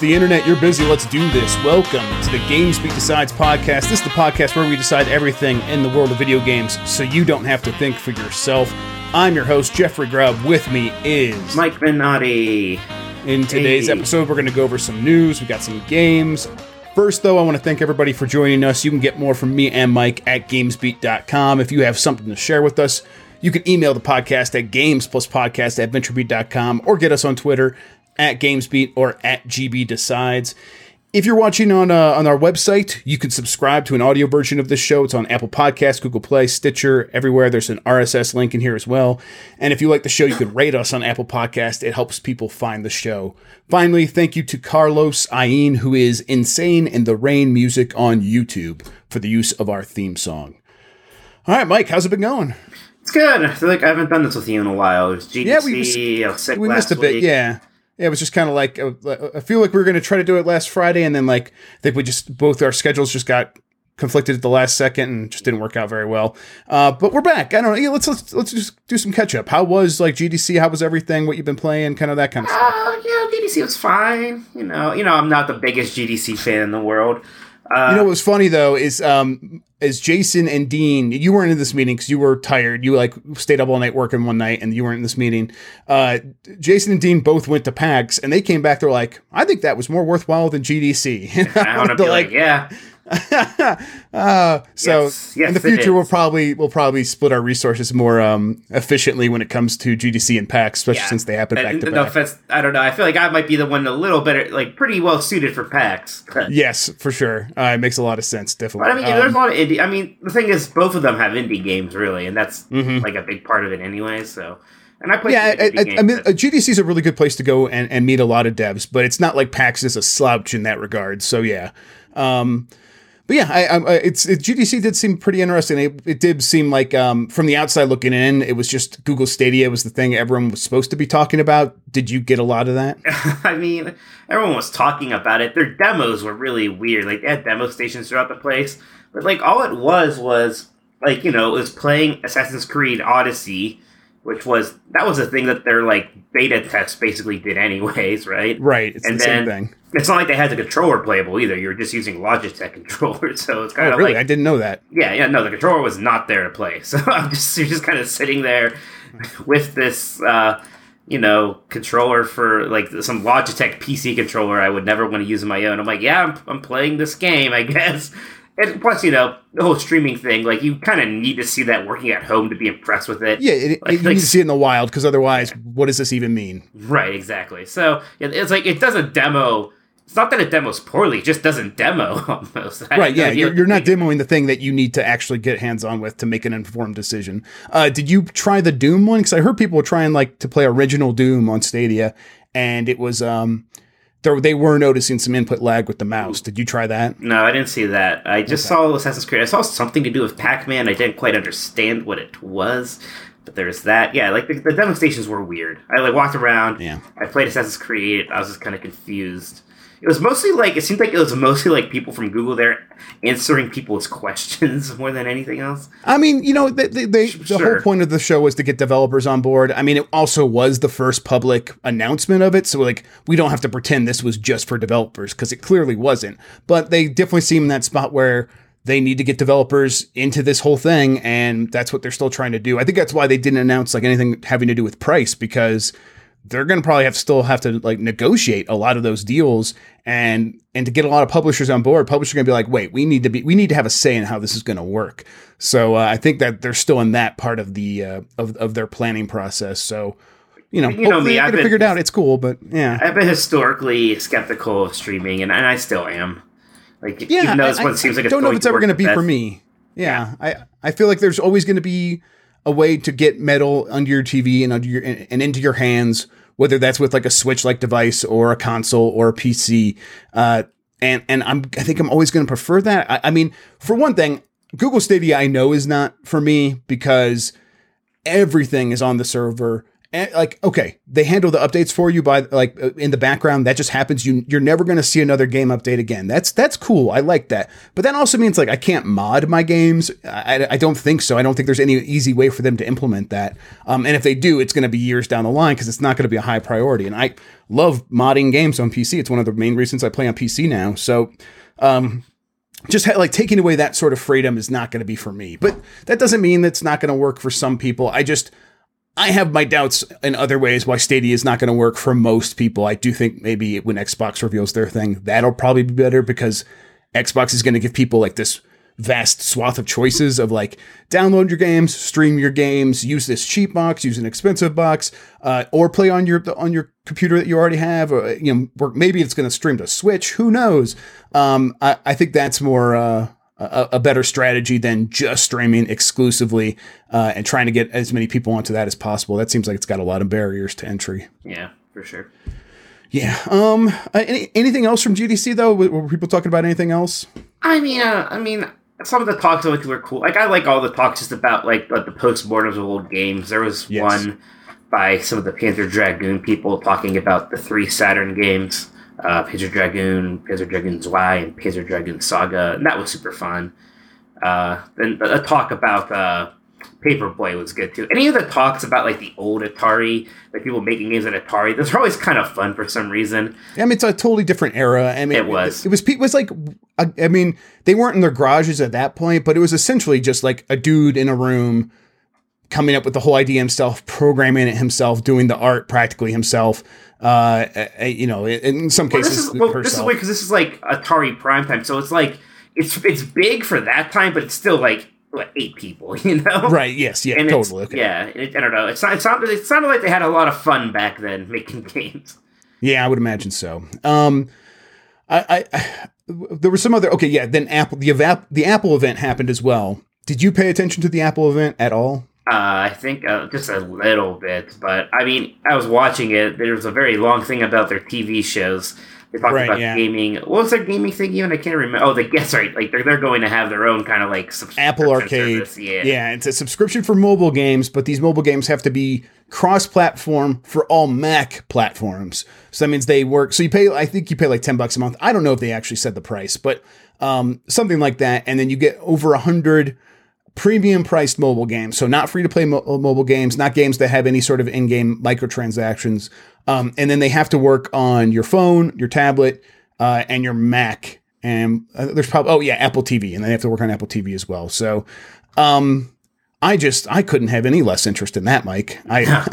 the internet, you're busy, let's do this. Welcome to the GamesBeat Decides podcast. This is the podcast where we decide everything in the world of video games so you don't have to think for yourself. I'm your host, Jeffrey Grubb. With me is Mike Minotti. In today's Hey. episode, we're going to go over some news. We got some games. First, though, I want to thank everybody for joining us. You can get more from me and Mike at gamesbeat.com. If you have something to share with us, you can email the podcast at games plus podcast at venturebeat.com or get us on Twitter at gamesbeat or at GB Decides. If you're watching on uh, on our website, you can subscribe to an audio version of this show. It's on Apple Podcasts, Google Play, Stitcher, everywhere. There's an RSS link in here as well. And if you like the show, you can rate us on Apple Podcast. It helps people find the show. Finally, thank you to Carlos Eiene, who is Insane in the Rain Music on YouTube, for the use of our theme song. All right, Mike, how's it been going? It's good. I feel like I haven't done this with you in a while. It was GDC. Yeah, we was- I was sick we last missed a bit, week. yeah. It was just kind of like uh, I feel like we were going to try to do it last Friday, and then like I think we just both our schedules just got conflicted at the last second and just didn't work out very well. Uh, but we're back. I don't know. Yeah, let's let's let's just do some catch up. How was like GDC? How was everything? What you've been playing? Kind of that kind of stuff. Uh, yeah, GDC was fine. You know, you know, I'm not the biggest GDC fan in the world. Uh, You know what was funny though is um as Jason and Dean, you weren't in this meeting because you were tired. You like stayed up all night working one night, and you weren't in this meeting. Uh, Jason and Dean both went to PAX, and they came back. They're like, "I think that was more worthwhile than GDC." And I want to they're like, yeah, uh, so Yes, yes, in the future, we'll probably we'll probably split our resources more um, efficiently when it comes to GDC and PAX, especially yeah. since they happen back to back. I don't know. I feel like I might be the one a little better, like pretty well suited for PAX. Yes, for sure. Uh, it makes a lot of sense. Definitely. But I mean, Um, there's a lot of indie. I mean, the thing is, both of them have indie games, really, and that's Mhm. like a big part of it anyway. So, and I play. yeah, I, I, I mean, uh, GDC is a really good place to go and, and meet a lot of devs, but it's not like PAX is a slouch in that regard. So yeah, um, but yeah, I, I, it's it, GDC did seem pretty interesting. It, it did seem like um, from the outside looking in, it was just Google Stadia was the thing everyone was supposed to be talking about. Did you get a lot of that? I mean, everyone was talking about it. Their demos were really weird. Like they had demo stations throughout the place, but like all it was was like you know it was playing Assassin's Creed Odyssey, which was that was a thing that their like beta test basically did anyways, right? Right, it's And the same thing. It's not like they had the controller playable either. You were just using Logitech controllers, so it's kind Oh, of really? like I didn't know that. yeah, yeah, no, the controller was not there to play. So I'm just you're just kind of sitting there with this uh you know, controller for like some Logitech PC controller I would never want to use on my own. I'm like, yeah, I'm, I'm playing this game, I guess. And plus, you know, the whole streaming thing, like you kind of need to see that working at home to be impressed with it. Yeah, it, it, you like- need to see it in the wild because otherwise, what does this even mean? Right, exactly. So yeah, it's like it doesn't demo. It's not that it demos poorly; it just doesn't demo almost. I Right, yeah, you're, you're not demoing the thing that you need to actually get hands on with to make an informed decision. Uh, did you try the Doom one? Because I heard people were trying like to play original Doom on Stadia, and it was um, there, they were noticing some input lag with the mouse. Did you try that? No, I didn't see that. I just Okay. saw Assassin's Creed. I saw something to do with Pac-Man. I didn't quite understand what it was, but there's that. Yeah, like the, the demo stations were weird. I like walked around. Yeah. I played Assassin's Creed. I was just kind of confused. It was mostly like it seemed like it was mostly like people from Google there answering people's questions more than anything else. I mean, you know, they, they, they, the whole point of the show was to get developers on board. I mean, it also was the first public announcement of it, so like we don't have to pretend this was just for developers because it clearly wasn't. But they definitely seem in that spot where they need to get developers into this whole thing, and that's what they're still trying to do. I think that's why they didn't announce like anything having to do with price because they're going to probably have still have to like negotiate a lot of those deals and and to get a lot of publishers on board publishers are going to be like wait we need to be we need to have a say in how this is going to work. So uh, i think that they're still in that part of the uh, of, of their planning process. So you know You know hopefully me, I've it been- figured out. It's cool but yeah. I've been historically skeptical of streaming, and, and I still am. Like, yeah even though this I, one seems like I don't know if it's ever going to be for me. Yeah, I i feel like there's always going to be a way to get metal under your tv and under your and, into your hands whether that's with like a switch like device or a console or a pc uh and and i'm i think i'm always going to prefer that. I, I mean for one thing google stadia i know is not for me because everything is on the server And like, okay, they handle the updates for you by like uh, in the background. That just happens. You you're never going to see another game update again. That's that's cool. I like that. But that also means like I can't mod my games. I, I don't think so. I don't think there's any easy way for them to implement that. Um, and if they do, it's going to be years down the line because it's not going to be a high priority. And I love modding games on PC. It's one of the main reasons I play on PC now. So, um, just ha- like taking away that sort of freedom is not going to be for me. But that doesn't mean that's not going to work for some people. I just I have my doubts in other ways why Stadia is not going to work for most people. I do think maybe when Xbox reveals their thing, that'll probably be better because Xbox is going to give people like this vast swath of choices of like download your games, stream your games, use this cheap box, use an expensive box, uh, or play on your on your computer that you already have, or you know, maybe it's going to stream to Switch. Who knows? Um, I, I think that's more. Uh, a, a, better strategy than just streaming exclusively uh, and trying to get as many people onto that as possible. That seems like it's got a lot of barriers to entry. Yeah, for sure. Yeah. Um. Uh, any, anything else from GDC though? Were people talking about anything else? I mean, uh, I mean, some of the talks I went to were cool. Like I like all the talks just about like the, the post-mortems of old games. There was yes. one by some of the Panzer Dragoon people talking about the three Saturn games, uh, Panzer Dragoon, Panzer Dragoon Zwei, and Panzer Dragoon Saga, and that was super fun. Uh, then a talk about uh, Paperboy was good too. Any of the talks about like the old Atari, like people making games at Atari, those are always kind of fun for some reason. I mean, it's a totally different era. I mean, it was. It, was. It was like, I mean, they weren't in their garages at that point, but it was essentially just like a dude in a room coming up with the whole idea himself, programming it himself, doing the art practically himself. Uh, you know, in some well, cases, this is, well, this is weird because this is like Atari prime time, so it's like it's it's big for that time, but it's still like what eight people, you know? Right. Yes. Yeah. And totally. Okay. Yeah. It, I don't know. It's not, it sounded it sounded like they had a lot of fun back then making games. Yeah, I would imagine so. Um, I, I, I there was some other. Okay. Yeah. Then Apple the evap, the Apple event happened as well. Did you pay attention to the Apple event at all? Uh, I think uh, just a little bit, but I mean, I was watching it. There was a very long thing about their TV shows they talked right, about yeah. gaming. What was their gaming thing even? I can't remember. Oh, the guess right. Like they're they're going to have their own kind of like Apple Arcade. Yeah. yeah, it's a subscription for mobile games, but these mobile games have to be cross-platform for all Mac platforms. So that means they work. So you pay. I think you pay like ten bucks a month. I don't know if they actually said the price, but um, something like that. And then you get over a hundred premium priced mobile games. So not free to play mo- mobile games, not games that have any sort of in-game microtransactions. Um, and then they have to work on your phone, your tablet, uh, and your Mac. And uh, there's probably oh yeah, Apple TV, and they have to work on Apple TV as well. So, um, I just I couldn't have any less interest in that, Mike. I,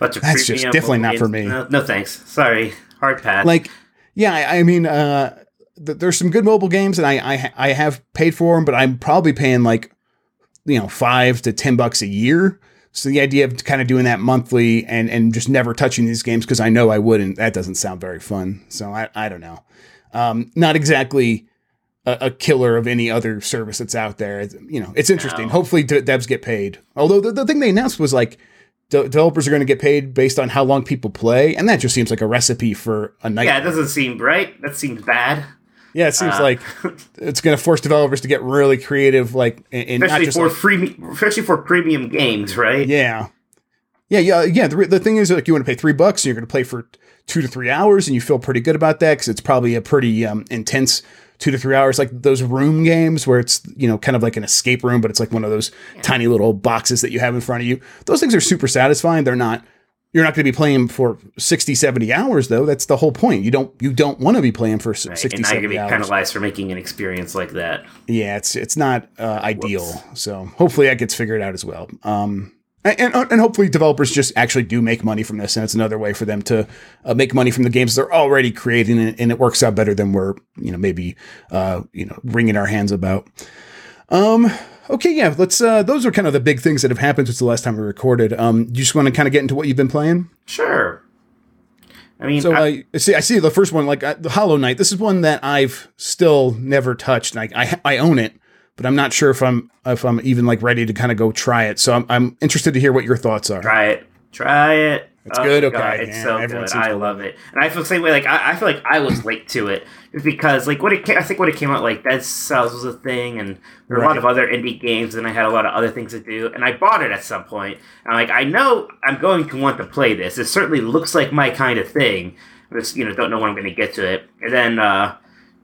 I that's just definitely not for me. No, no, thanks. Sorry, hard pass. Like, yeah, I, I mean, uh, th- there's some good mobile games, and I, I I have paid for them, but I'm probably paying like you know five to ten bucks a year so the idea of kind of doing that monthly and and just never touching these games because I know I wouldn't that doesn't sound very fun. So I I don't know. Um, not exactly a, a, killer of any other service that's out there. It's, you know, it's interesting. No. Hopefully devs get paid. Although the, the thing they announced was like de- developers are going to get paid based on how long people play, and that just seems like a recipe for a night. Yeah, it doesn't seem right. That seems bad. Yeah, it seems uh, like it's going to force developers to get really creative, like in, especially for like, free, especially for premium games, right? Yeah, yeah, yeah, yeah. The, the thing is, like, you want to pay three bucks, and you're going to play for two to three hours, and you feel pretty good about that because it's probably a pretty um, intense two to three hours, like those room games where it's you know kind of like an escape room, but it's like one of those yeah. tiny little boxes that you have in front of you. Those things are super satisfying. They're not you're not going to be playing for 60 70 hours though. That's the whole point. You don't you don't want to be playing for 60 right. and 70 you're hours. penalized for making an experience like that. Yeah it's it's not uh, ideal. So hopefully that gets figured out as well. Um and, and hopefully developers just actually do make money from this and it's another way for them to uh, make money from the games they're already creating and, it works out better than we're you know maybe uh you know wringing our hands about. Um Okay, yeah, let's. Uh, those are kind of the big things that have happened since the last time we recorded. Um, you just want to kind of get into what you've been playing? Sure. I mean, so I, I see. I see the first one, like uh, the Hollow Knight. This is one that I've still never touched. Like I, I own it, but I'm not sure if I'm if I'm even like ready to kind of go try it. So I'm I'm interested to hear what your thoughts are. Try it. Try it. It's good, okay. God, it's Yeah, so good. I love it, and I feel the same way. Like I, I feel like I was late to it, because like what it came, I think when it came out, like Dead Cells was a thing, and there were a lot of other indie games, and I had a lot of other things to do, and I bought it at some point. And like I know I'm going to want to play this. It certainly looks like my kind of thing. I just you know don't know when I'm going to get to it, and then. uh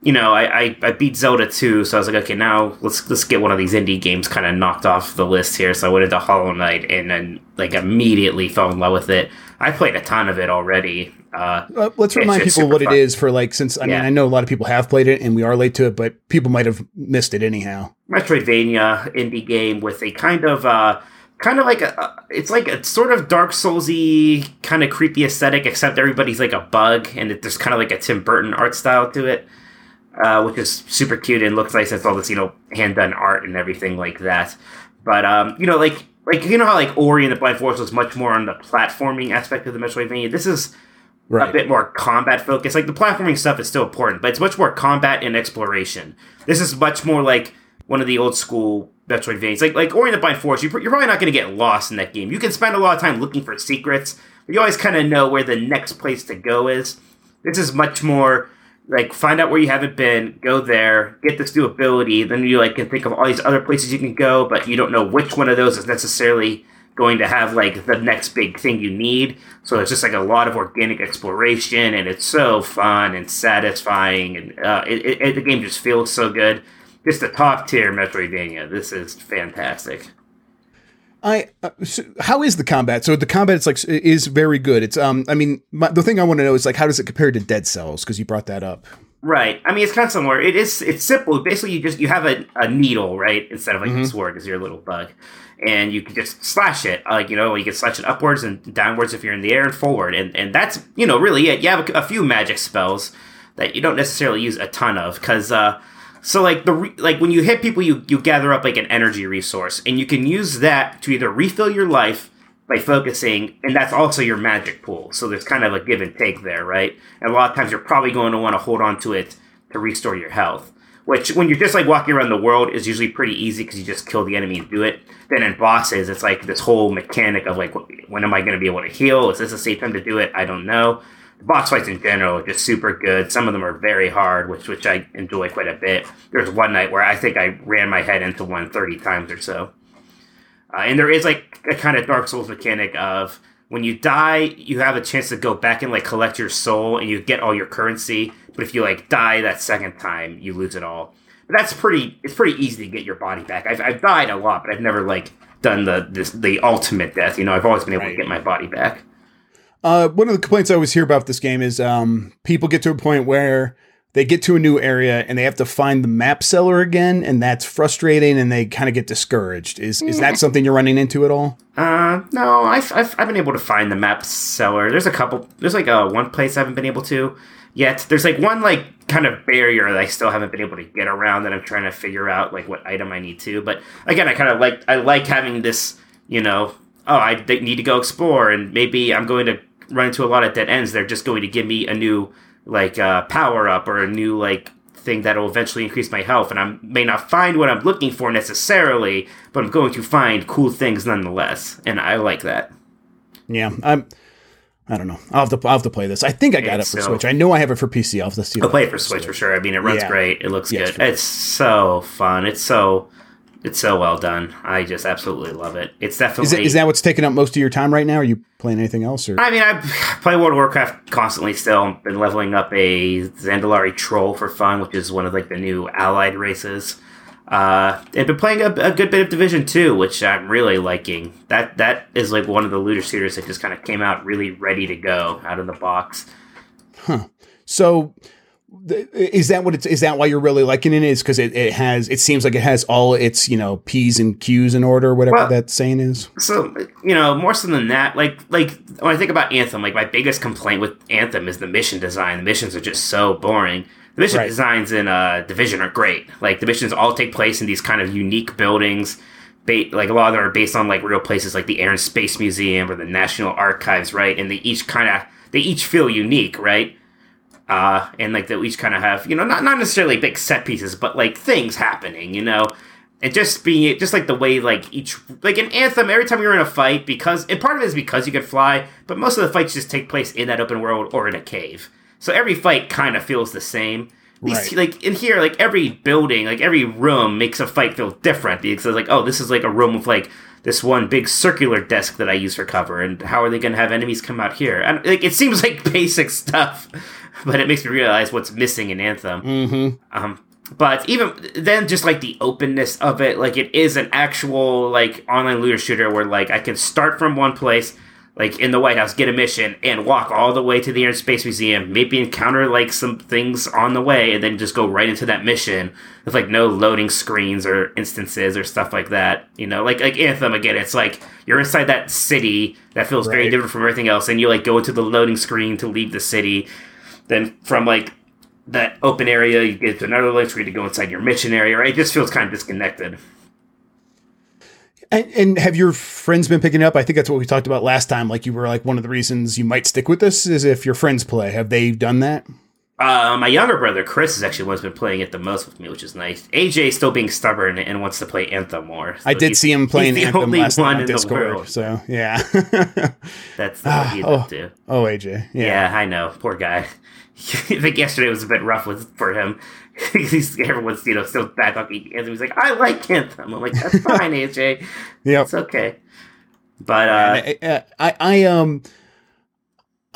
you know, I, I, I beat Zelda 2, so I was like, okay, now let's let's get one of these indie games kind of knocked off the list here. So I went into Hollow Knight and then like immediately fell in love with it. I played a ton of it already. Uh, Uh, let's remind people what it fun. is for like since I mean I know a lot of people have played it and we are late to it, but people might have missed it anyhow. Metroidvania indie game with a kind of uh, kind of like a it's like a sort of Dark Soulsy kind of creepy aesthetic, except everybody's like a bug, and it, there's kind of like a Tim Burton art style to it. Uh, which is super cute and looks nice. It's all this, you know, hand done art and everything like that. But um, you know, like like you know how like Ori and the Blind Forest was much more on the platforming aspect of the Metroidvania. This is Right. a bit more combat focused. Like the platforming stuff is still important, but it's much more combat and exploration. This is much more like one of the old school Metroidvanias. Like like Ori and the Blind Forest, you're probably not going to get lost in that game. You can spend a lot of time looking for secrets, but you always kind of know where the next place to go is. This is much more like find out where you haven't been, go there, get this new ability. Then you like can think of all these other places you can go, but you don't know which one of those is necessarily going to have like the next big thing you need. So it's just like a lot of organic exploration, and it's so fun and satisfying, and uh, it, it, the game just feels so good. Just the top tier Metroidvania. This is fantastic. I uh, so how is the combat? So the combat it's like is very good. It's um I mean my, the thing I want to know is like how does it compare to Dead Cells because you brought that up. Right. I mean, it's kind of similar. It is. It's simple. Basically, you just you have a, a needle, right, instead of like Mm-hmm. a sword, because you're a little bug, and you can just slash it. Like you know, you can slash it upwards and downwards if you're in the air and forward, and and that's you know really it. You have a, a few magic spells that you don't necessarily use a ton of, because uh, so like the re- like when you hit people, you you gather up like an energy resource, and you can use that to either refill your life by focusing, and that's also your magic pool. So there's kind of a give and take there, right? And a lot of times you're probably going to want to hold on to it to restore your health. Which, when you're just like walking around the world, is usually pretty easy because you just kill the enemy and do it. Then in bosses, it's like this whole mechanic of like, when am I going to be able to heal? Is this a safe time to do it? I don't know. Boss fights in general are just super good. Some of them are very hard, which which I enjoy quite a bit. There's one night where I think I ran my head into one 30 times or so. Uh, and there is like a kind of Dark Souls mechanic of when you die, you have a chance to go back and like collect your soul and you get all your currency. But if you like die that second time, you lose it all. But that's pretty. It's pretty easy to get your body back. I've, I've died a lot, but I've never like done the this the ultimate death. You know, I've always been able Right. to get my body back. Uh, one of the complaints I always hear about this game is um, people get to a point where they get to a new area and they have to find the map seller again, and that's frustrating, and they kind of get discouraged. Is is that something you're running into at all? Uh, no, I've, I've, I've been able to find the map seller. There's a couple. There's like a one place I haven't been able to yet. There's like one like kind of barrier that I still haven't been able to get around that I'm trying to figure out like what item I need to. But again, I kind of like I like having this. You know, oh, I need to go explore, and maybe I'm going to run into a lot of dead ends. They're just going to give me a new like uh, power up or a new like thing that'll eventually increase my health and I may not find what I'm looking for necessarily, but I'm going to find cool things nonetheless, and I like that. Yeah, I'm. I don't know. I'll have to. I'll have to play this. I think I got It's it for so- Switch. I know I have it for PC. I'll have to see. I'll play it for Switch for sure. I mean, it runs Yeah. great. It looks Yeah, good. great. It's so fun. It's so it's so well done. I just absolutely love it. It's definitely Is, it, is that what's taking up most of your time right now? Are you playing anything else? Or I mean, I play World of Warcraft constantly still. Been leveling up a Zandalari troll for fun, which is one of like the new allied races. Uh, and been playing a, a good bit of Division Two, which I'm really liking. That that is like one of the looter shooters that just kind of came out really ready to go out of the box. so, th- is that what it's? Is that why you're really liking it? Is because it, it has? It seems like it has all its you know p's and q's in order, whatever Well- that saying is. So you know, more so than that, like like when I think about Anthem, like my biggest complaint with Anthem is the mission design. The missions are just so boring. The mission Right. designs in uh, Division are great. Like the missions all take place in these kind of unique buildings. Ba- like a lot of them are based on like real places, like the Air and Space Museum or the National Archives, right? And they each kind of they each feel unique, right? Uh, and like they each kind of have you know not not necessarily big set pieces, but like things happening, you know. and just being just like the way like each like in Anthem, every time you're in a fight, because and part of it is because you can fly, but most of the fights just take place in that open world or in a cave. So every fight kind of feels the same. These, Right. Like in here, like every building, like every room makes a fight feel different because it's like, oh, this is like a room with like this one big circular desk that I use for cover, and how are they going to have enemies come out here? And like it seems like basic stuff, but it makes me realize what's missing in Anthem. Mm-hmm. Um, but even then, just like the openness of it, like it is an actual like online looter shooter where like I can start from one place, like in the White House, get a mission, and walk all the way to the Air and Space Museum, maybe encounter like some things on the way, and then just go right into that mission with like no loading screens or instances or stuff like that. You know, like like Anthem again, it's like you're inside that city that feels very different from everything else, and you like go into the loading screen to leave the city. Then from like that open area, you get to another loading screen to go inside your mission area, right? It just feels kind of disconnected. And, and have your friends been picking up? I think that's what we talked about last time. Like you were like one of the reasons you might stick with this is if your friends play. Have they done that? Uh, my younger brother Chris is actually the one who's been playing it the most with me, which is nice. AJ is still being stubborn and wants to play Anthem more. I did see him playing Anthem only last night on Discord. So yeah. That's what he's oh. up to. oh, AJ. Yeah. Yeah, I know. Poor guy. I think yesterday was a bit rough with for him. He's, everyone's you know still back on Anthem. He's like, I like Anthem. I'm like, that's fine, AJ. Yeah, It's okay. But uh, I, I, I um,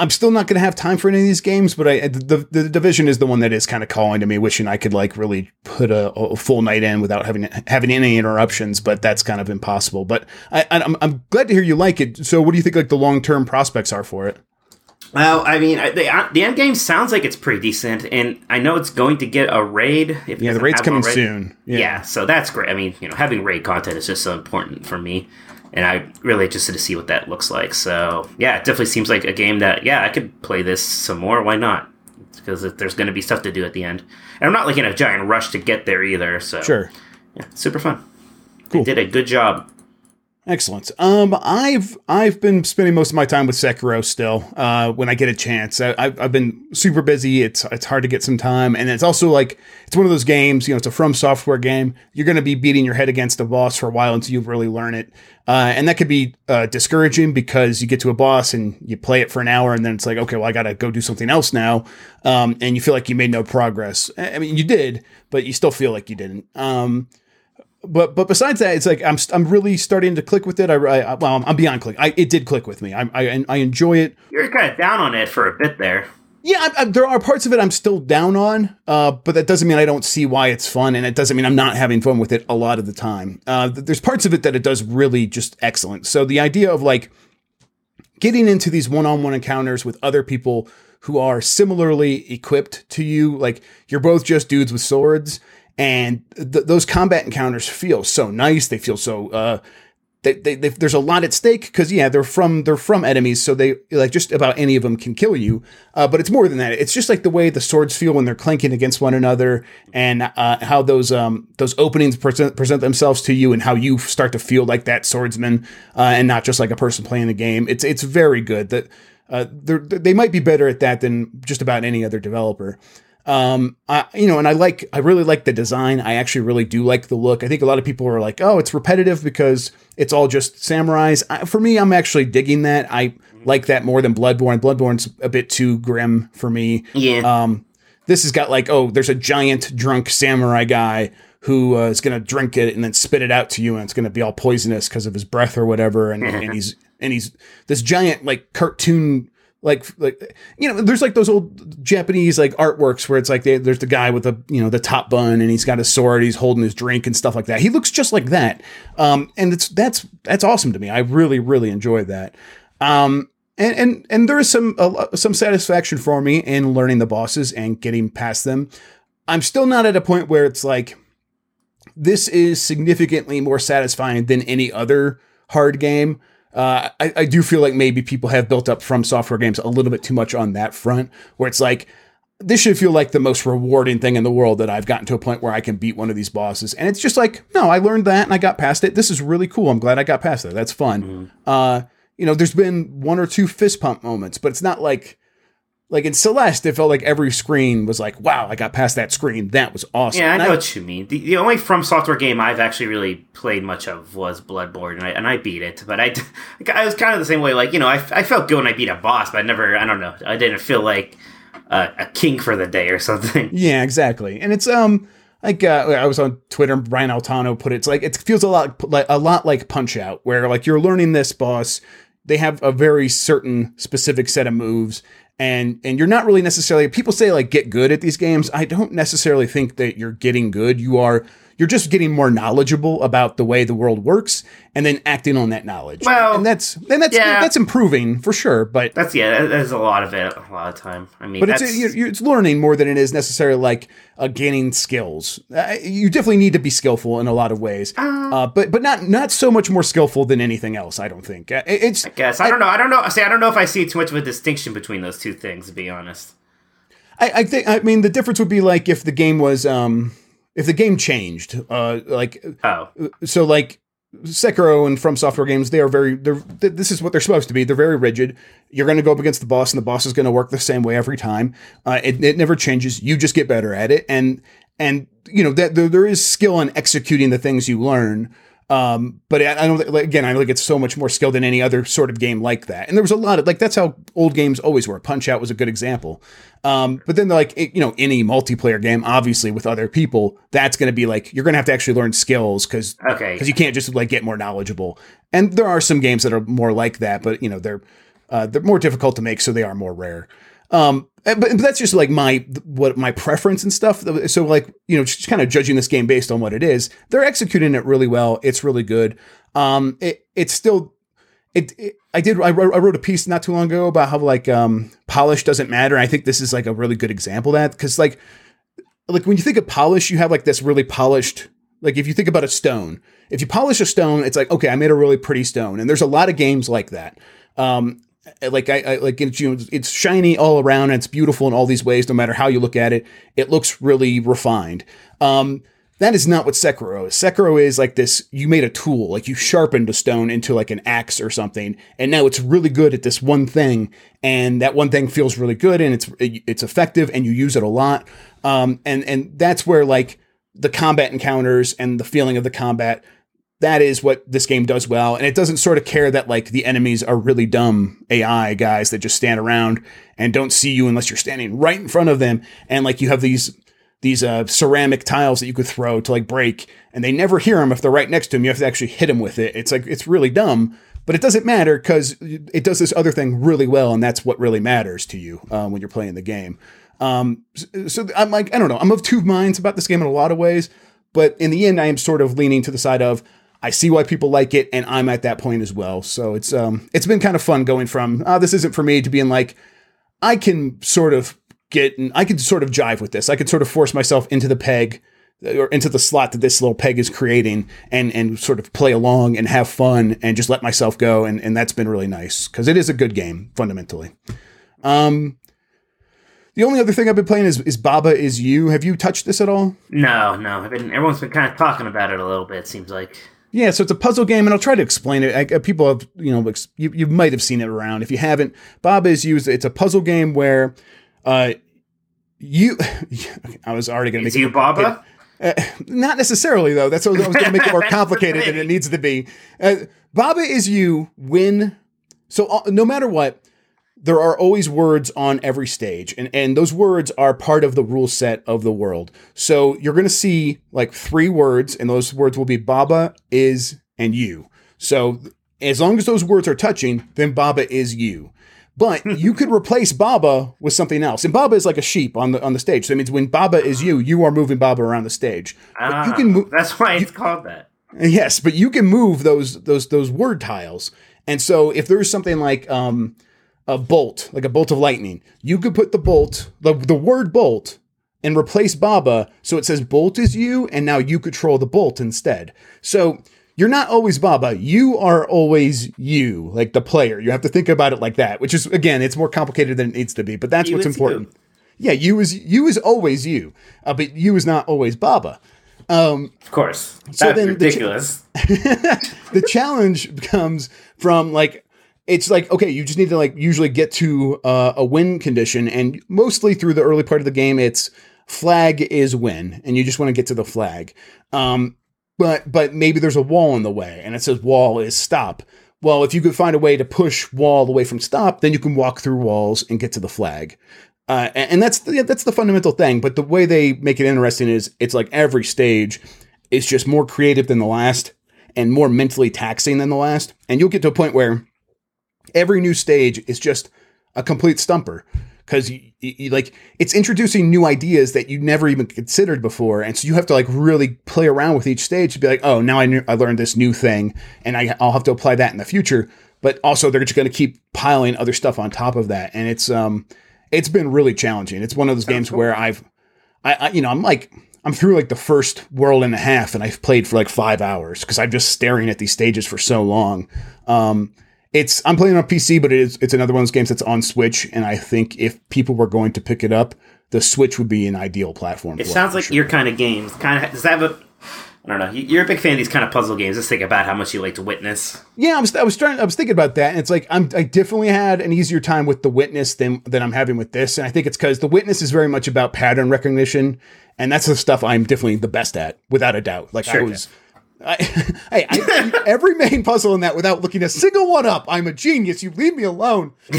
I'm still not going to have time for any of these games, but I the the division is the one that is kind of calling to me, wishing I could like really put a, a full night in without having having any interruptions. But that's kind of impossible. But I, I'm I'm glad to hear you like it. So, what do you think like the long term prospects are for it? Well, I mean, the uh, the end game sounds like it's pretty decent, and I know it's going to get a raid. If Yeah, the raid's coming soon. Yeah. so that's great. I mean, you know, having raid content is just so important for me, and I'm really interested to see what that looks like. So yeah, it definitely seems like a game that yeah, I could play this some more. Why not? Because there's going to be stuff to do at the end, and I'm not like in a giant rush to get there either. So Sure. yeah, super fun. Cool. They did a good job. Excellent. Um, I've I've been spending most of my time with Sekiro still. Uh, when I get a chance, I, I've I've been super busy. It's it's hard to get some time, and it's also like it's one of those games. You know, it's a From Software game. You're going to be beating your head against a boss for a while until you really learn it, uh, and that could be uh, discouraging because you get to a boss and you play it for an hour, and then it's like, okay, well, I got to go do something else now, um, and you feel like you made no progress. I mean, you did, but you still feel like you didn't. Um, but but besides that, it's like I'm I'm really starting to click with it. I, I well, I'm beyond click. I, it did click with me. I, I I enjoy it. You're kind of down on it for a bit there. Yeah, I, there are parts of it I'm still down on, uh, but that doesn't mean I don't see why it's fun, and it doesn't mean I'm not having fun with it a lot of the time. Uh, th- there's parts of it that it does really just excellent. So the idea of like getting into these one-on-one encounters with other people who are similarly equipped to you, like you're both just dudes with swords, and th- those combat encounters feel so nice. They feel so. Uh, they, they, they, there's a lot at stake because yeah they're from they're from enemies so they like just about any of them can kill you uh, but it's more than that it's just like the way the swords feel when they're clanking against one another and uh, how those um those openings present present themselves to you and how you start to feel like that swordsman uh, and not just like a person playing the game it's it's very good that uh, they might be better at that than just about any other developer um i you know and i like i really like the design. I actually really do like the look. I think a lot of people are like oh it's repetitive because it's all just samurais. I, for me i'm actually digging that. I like that more than bloodborne. Bloodborne's a bit too grim for me. Yeah. um this has got like oh there's a giant drunk samurai guy who uh, is going to drink it and then spit it out to you and it's going to be all poisonous because of his breath or whatever. And, and he's and he's this giant like cartoon like like you know there's like those old japanese like artworks where it's like they, there's the guy with the you know the top bun and he's got his sword he's holding his drink and stuff like that. He looks just like that. Um and it's that's that's awesome to me. I really really enjoy that. Um and and and there is some lo- some satisfaction for me in learning the bosses and getting past them. I'm still not at a point where it's like this is significantly more satisfying than any other hard game. Uh, I, I do feel like maybe people have built up from software games a little bit too much on that front, where it's like, this should feel like the most rewarding thing in the world that I've gotten to a point where I can beat one of these bosses. And it's just like, no, I learned that and I got past it. This is really cool. I'm glad I got past that. That's fun. Uh, you know, there's been one or two fist pump moments, but it's not like like in Celeste, it felt like every screen was like, wow, I got past that screen. That was awesome. Yeah, I know what you mean. The, the only From Software game I've actually really played much of was Bloodborne, and I, and I beat it. But I, I was kind of the same way. Like you know, I, I felt good when I beat a boss, but I never, I don't know, I didn't feel like uh, a king for the day or something. Yeah, exactly. And it's um like uh, I was on Twitter. Brian Altano put it. It's like it feels a lot like a lot like Punch Out, where like you're learning this boss. They have a very certain specific set of moves, and and you're not really necessarily. People say like get good at these games. I don't necessarily think that you're getting good. You are. You're just getting more knowledgeable about the way the world works, and then acting on that knowledge. Well, and that's and that's yeah. that's improving for sure. But That's yeah, there's a lot of it, a lot of time. I mean, but it's that's, you- you- it's learning more than it is necessarily like uh, gaining skills. Uh, you definitely need to be skillful in a lot of ways, uh, but but not not so much more skillful than anything else. I don't think Uh, it- it's. guess I don't know. I don't know. I see, I don't know if I see too much of a distinction between those two things. To be honest, I, I think. I mean, the difference would be like if the game was um if the game changed. Uh, like oh, so like Sekiro and From Software games, they are very. They're, th- this is what they're supposed to be. They're very rigid. You're going to go up against the boss, and the boss is going to work the same way every time. Uh, it, it never changes. You just get better at it, and and you know that there, there is skill in executing the things you learn. Um, but I, I don't like, again. I think it's so much more skill than any other sort of game like that. And there was a lot of like that's how old games always were. Punch Out was a good example. Um, but then like it, you know any multiplayer game, obviously with other people, that's going to be like you're going to have to actually learn skills because okay. because you can't just like get more knowledgeable. And there are some games that are more like that, but you know they're uh, they're more difficult to make, so they are more rare. Um, but, but that's just like my what my preference and stuff. So like you know, just kind of judging this game based on what it is. They're executing it really well. It's really good. Um, it it's still. It, it I did I wrote, I wrote a piece not too long ago about how like um polish doesn't matter. I think this is like a really good example that because like like when you think of polish, you have like this really polished like if you think about a stone, if you polish a stone, it's like okay, I made a really pretty stone, and there's a lot of games like that. Um, like I, I like it's you know, it's shiny all around, and it's beautiful in all these ways. No matter how you look at it, it looks really refined. Um, that is not what Sekiro is. Sekiro is like this you made a tool, like you sharpened a stone into like an axe or something, and now it's really good at this one thing, and that one thing feels really good and it's it's effective and you use it a lot. Um, and and that's where like the combat encounters and the feeling of the combat that is what this game does well. And it doesn't sort of care that like the enemies are really dumb ai guys that just stand around and don't see you unless you're standing right in front of them. And like you have these these uh, ceramic tiles that you could throw to like break and they never hear them if they're right next to them you have to actually hit them with it. It's like it's really dumb but it doesn't matter because it does this other thing really well and that's what really matters to you uh, when you're playing the game. Um, so, so I'm like, I don't know. I'm of two minds about this game in a lot of ways, but in the end, I am sort of leaning to the side of I see why people like it, and I'm at that point as well. So it's um, it's been kind of fun going from oh, this isn't for me to being like, I can sort of get, I can sort of jive with this. I could sort of force myself into the peg or into the slot that this little peg is creating and and sort of play along and have fun and just let myself go and and that's been really nice because it is a good game fundamentally. Um, the only other thing I've been playing is is Baba is You. Have you touched this at all? No, no. I've been everyone's been kind of talking about it a little bit. It seems like. Yeah, so it's a puzzle game, and I'll try to explain it. I, people have, you know, ex- you, you might have seen it around. If you haven't, Baba is You. It's a puzzle game where, uh, you. I was already going to make you it, Baba? Uh, not necessarily, though. That's what I was going to make it more complicated than it needs to be. Uh, Baba is you win. So uh, no matter what, there are always words on every stage, and and those words are part of the rule set of the world. So you're going to see like three words, and those words will be Baba is and you. So as long as those words are touching, then Baba is you. But you could replace Baba with something else. And Baba is like a sheep on the on the stage. So it means when Baba is you, you are moving Baba around the stage. But Ah, you can move That's why it's called that. Yes, but you can move those those those word tiles. And so if there's something like um a bolt, like a bolt of lightning, you could put the bolt, the, the word bolt, and replace Baba so it says bolt is you, and now you control the bolt instead. So you're not always Baba, you are always you, like the player. You have to think about it like that, which is again, it's more complicated than it needs to be, but that's You what's important. you. Yeah, you is you is always you, uh, but you is not always Baba. Of course. So That's then the ch- ridiculous. the challenge comes from like it's like okay, you just need to like usually get to uh, a win condition, and mostly through the early part of the game, it's flag is win, and you just want to get to the flag. Um, but but maybe there's a wall in the way, and it says wall is stop. Well, if you could find a way to push wall away from stop, then you can walk through walls and get to the flag. Uh, and, that's the, that's the fundamental thing. But the way they make it interesting is it's like every stage is just more creative than the last and more mentally taxing than the last. And you'll get to a point where every new stage is just a complete stumper because you, you, like it's introducing new ideas that you never even considered before, and so you have to like really play around with each stage to be like, oh, now I knew, I learned this new thing, and I, I'll have to apply that in the future. But also, they're just going to keep piling other stuff on top of that, and it's um, it's been really challenging. It's one of those games cool. where I've, I, I, you know, I'm like. I'm through like the first world and a half, and I've played for like five hours because I'm just staring at these stages for so long. Um, it's I'm playing on PC, but it is it's another one of those games that's on Switch, and I think if people were going to pick it up, the Switch would be an ideal platform. It sounds like sure. your kind of games. Kind of does that have a I don't know. You're a big fan of these kind of puzzle games. Just think about how much you like to witness. Yeah, I was, I was trying. I was thinking about that, and it's like I'm, I definitely had an easier time with the witness than than I'm having with this, and I think it's because the witness is very much about pattern recognition, and that's the stuff I'm definitely the best at, without a doubt. Like sure, I was, I, hey, I, every main puzzle in that without looking a single one up. I'm a genius. You leave me alone.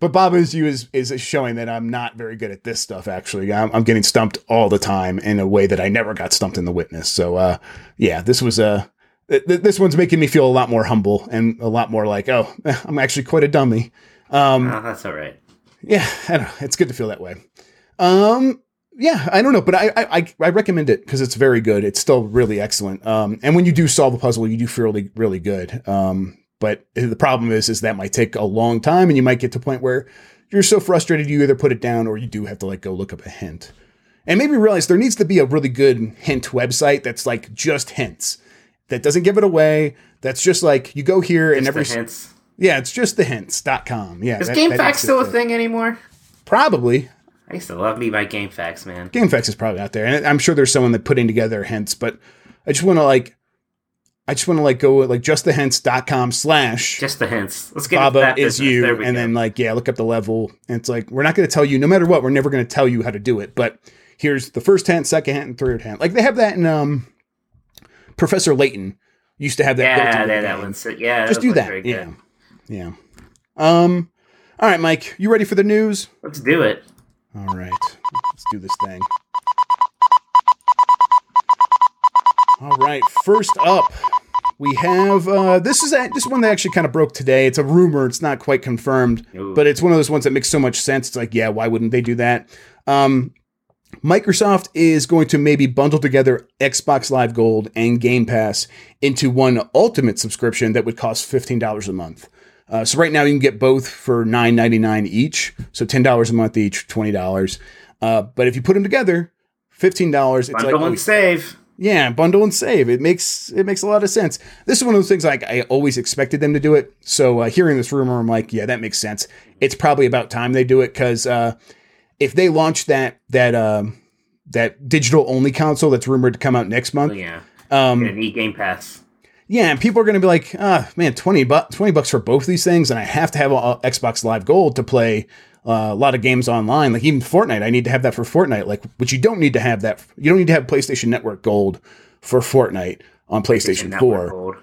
but Baba's you is is showing that I'm not very good at this stuff. Actually, I'm, I'm, getting stumped all the time in a way that I never got stumped in the witness. So, uh, yeah, this was a. Uh, th- this one's making me feel a lot more humble and a lot more like, oh, I'm actually quite a dummy. Um, oh, that's all right. Yeah, I don't know. It's good to feel that way. Um, yeah, I don't know, but I I, I recommend it because it's very good. It's still really excellent. Um, and when you do solve a puzzle, you do feel really really good. Um, but the problem is is that might take a long time, and you might get to a point where you're so frustrated you either put it down or you do have to like go look up a hint. And maybe realize there needs to be a really good hint website that's like just hints that doesn't give it away. That's just like you go here just and every hints. Yeah, it's just the hints.com. Yeah. Is that, GameFAQs still a thing anymore? Probably. I used to love me by GameFAQs, man. GameFAQs is probably out there, and I'm sure there's someone that putting together hints, but I just want to like, I just want to like go with like justthehints.com slash just the hints. Let's get Baba that is you, and go. then like yeah, look up the level, and it's like we're not going to tell you no matter what. We're never going to tell you how to do it, but here's the first hint, second hint, and third hint. Like they have that in um, Professor Layton used to have that. Yeah, that, that one's yeah. Just do that. Yeah, yeah. Um. All right, Mike, you ready for the news? Let's do it. All right, let's do this thing. All right, first up, we have uh, this is a, this one that actually kind of broke today. It's a rumor; it's not quite confirmed, Ooh. but it's one of those ones that makes so much sense. It's like, yeah, why wouldn't they do that? Um, Microsoft is going to maybe bundle together Xbox Live Gold and Game Pass into one ultimate subscription that would cost $15 a month. Uh, so right now you can get both for nine ninety nine each, so ten dollars a month each, twenty dollars. Uh, but if you put them together, fifteen dollars. It's bundle like, and oh, save. Yeah, bundle and save. It makes it makes a lot of sense. This is one of those things like I always expected them to do it. So uh, hearing this rumor, I'm like, yeah, that makes sense. It's probably about time they do it because uh, if they launch that that um, that digital only console that's rumored to come out next month, oh, yeah, um, need Game Pass yeah, and people are going to be like, ah, oh, man, 20, bu- 20 bucks for both these things, and I have to have a, Xbox Live Gold to play uh, a lot of games online. Like even Fortnite, I need to have that for Fortnite. Like, which you don't need to have that. You don't need to have PlayStation Network Gold for Fortnite on PlayStation, PlayStation 4.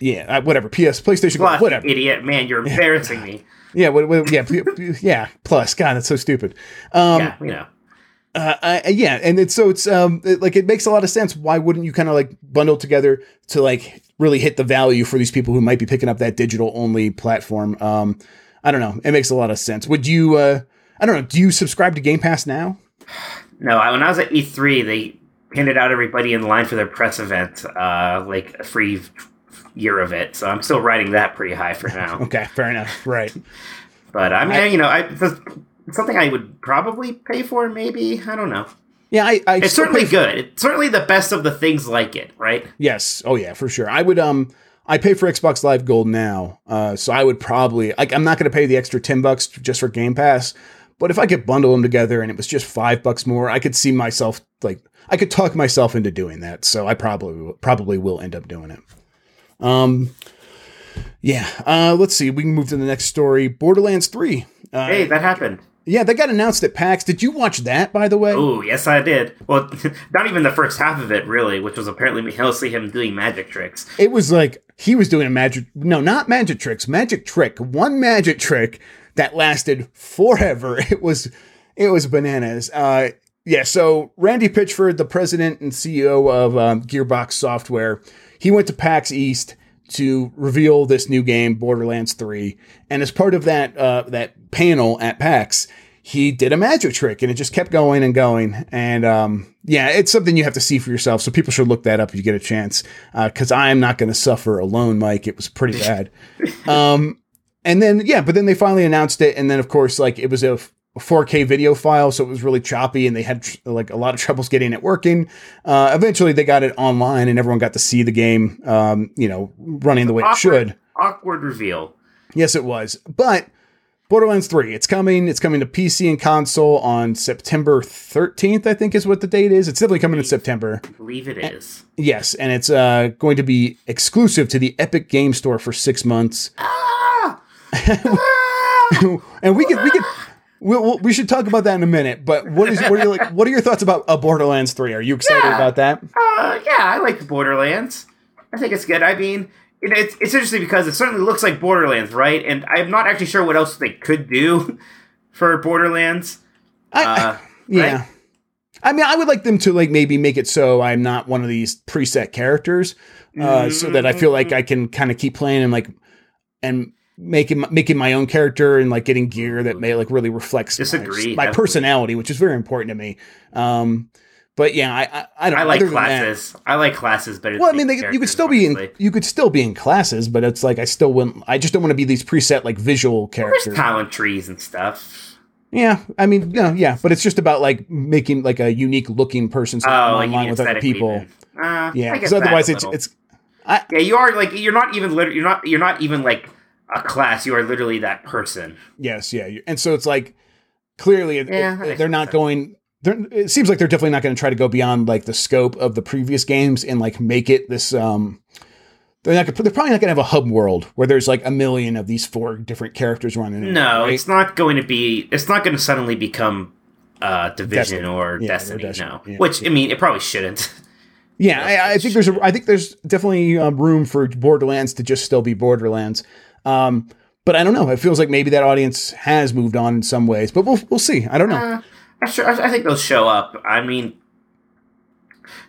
Yeah, uh, whatever. PS, PlayStation Plus, Gold, whatever. Idiot, man, you're embarrassing me. Yeah, what, what, yeah, yeah. Plus, God, that's so stupid. Um, yeah, you know. Uh, yeah, and it's so it's um it, like it makes a lot of sense. Why wouldn't you kind of like bundle together to like really hit the value for these people who might be picking up that digital only platform? Um, I don't know. It makes a lot of sense. Would you? Uh, I don't know. Do you subscribe to Game Pass now? No, I, when I was at E3, they handed out everybody in line for their press event uh, like a free year of it. So I'm still riding that pretty high for now. okay, fair enough. Right. but I mean, I, you know, I something I would probably pay for. Maybe I don't know. Yeah, I, I it's certainly good. It's certainly the best of the things like it, right? Yes. Oh yeah, for sure. I would um I pay for Xbox Live Gold now, uh, so I would probably like I'm not going to pay the extra ten bucks just for Game Pass, but if I could bundle them together and it was just five bucks more, I could see myself like I could talk myself into doing that. So I probably probably will end up doing it. Um, Yeah. Uh, let's see. We can move to the next story. Borderlands 3. Uh, Hey, that happened. Yeah, that got announced at PAX. Did you watch that, by the way? Oh, yes, I did. Well, not even the first half of it, really, which was apparently mostly him doing magic tricks. It was like he was doing a magic. No, not magic tricks. Magic trick. One magic trick that lasted forever. It was, it was bananas. Uh, yeah. So Randy Pitchford, the president and CEO of um, Gearbox Software, he went to PAX East to reveal this new game, Borderlands 3. And as part of that uh, that panel at PAX, he did a magic trick, and it just kept going and going. And um, yeah, it's something you have to see for yourself. So people should look that up if you get a chance, because I am not going to suffer alone, Mike. It was pretty bad. um, and then yeah, but then they finally announced it, and then of course, like it was a 4K video file, so it was really choppy, and they had tr- like a lot of troubles getting it working. Uh, eventually, they got it online, and everyone got to see the game, um, you know, running the way it should. awkward reveal. Yes, it was. But Borderlands 3, it's coming. It's coming to PC and console on September 13th, I think is what the date is. It's definitely coming in September. I believe it is. Yes, and it's uh, going to be exclusive to the Epic Game Store for six months. Ah! and we could we could we we'll, we should talk about that in a minute. But what is what are you like? What are your thoughts about a Borderlands 3? Are you excited Yeah. about that? Uh, yeah, I like Borderlands. I think it's good. I mean, you know, it's, it's interesting because it certainly looks like Borderlands, right? And I'm not actually sure what else they could do for Borderlands. I, Uh, yeah. right? I mean, I would like them to like maybe make it so I'm not one of these preset characters, uh, so that I feel like I can kind of keep playing and like and making making my own character and like getting gear that may like really reflects my- Disagree, my, definitely. personality, which is very important to me. Um, but yeah, I I, I don't I like than that- classes. I like classes better. well, I mean, they, you could still be in you could still be in classes, but it's like I still wouldn't. I just don't want to be these preset like visual There's characters. talent trees and stuff. Yeah, I mean, no, yeah, but it's just about like making like a unique looking person so Oh, you online with other people. Uh, Yeah, I because otherwise it's it's yeah. You are like you're not even lit- you're not you're not even like a class. You are literally that person. yes, yeah, and so it's like clearly Yeah, it- they're not sense. going. They're, it seems like they're definitely not going to try to go beyond like the scope of the previous games and like make it this. um They're not. gonna- They're probably not going to have a hub world where there's like a million of these four different characters running. around, No, right? it's not going to be. It's not going to suddenly become uh, Division Destiny. or Yeah, or Destiny. Destiny, No, yeah. which I mean, it probably shouldn't. Yeah, Yeah, I, I think there's a, I think there's definitely um, room for Borderlands to just still be Borderlands. Um, but I don't know. It feels like maybe that audience has moved on in some ways, but we'll we'll see. I don't know. Uh, I sure. I think they'll show up. I mean,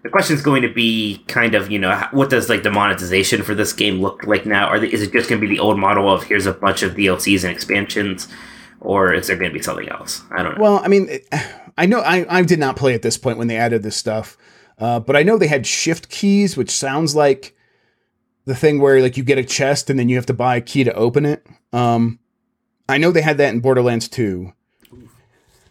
the question is going to be kind of you know what does like the monetization for this game look like now? Are they, is it just going to be the old model of here's a bunch of DLCs and expansions, or is there going to be something else? I don't know. Well, I mean, I know I, I did not play at this point when they added this stuff, uh, but I know they had shift keys, which sounds like the thing where like you get a chest and then you have to buy a key to open it. Um, I know they had that in Borderlands 2.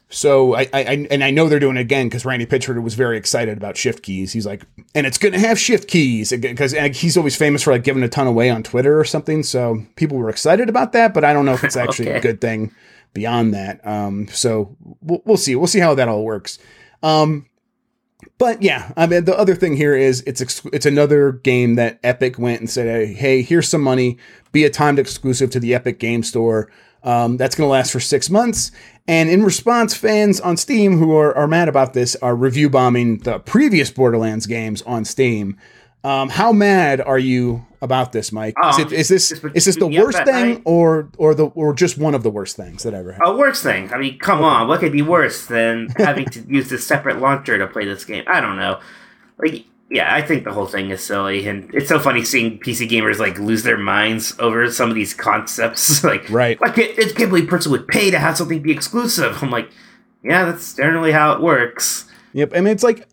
So I, I, and I know they're doing it again because Randy Pitchford was very excited about shift keys. He's like, and it's gonna have shift keys because he's always famous for like giving a ton away on Twitter or something. So people were excited about that, but I don't know if it's actually a good thing beyond that. Um, so we'll, we'll see. We'll see how that all works. Um, but yeah, I mean, the other thing here is it's ex- it's another game that Epic went and said, hey, here's some money, be a timed exclusive to the Epic Game Store. Um, that's going to last for six months. And in response, fans on Steam who are, are mad about this are review bombing the previous Borderlands games on Steam. Um, how mad are you about this, Mike? Is, Um, it, is this is this the worst thing, or or the or just one of the worst things that ever happened? A worse thing. I mean, come on. What could be worse than having to use a separate launcher to play this game? I don't know. Like, yeah, I think the whole thing is silly, and it's so funny seeing PC gamers like lose their minds over some of these concepts. like, Right. Like, it, it can't believe person would pay to have something be exclusive. I'm like, yeah, that's generally how it works. Yep. I mean, it's like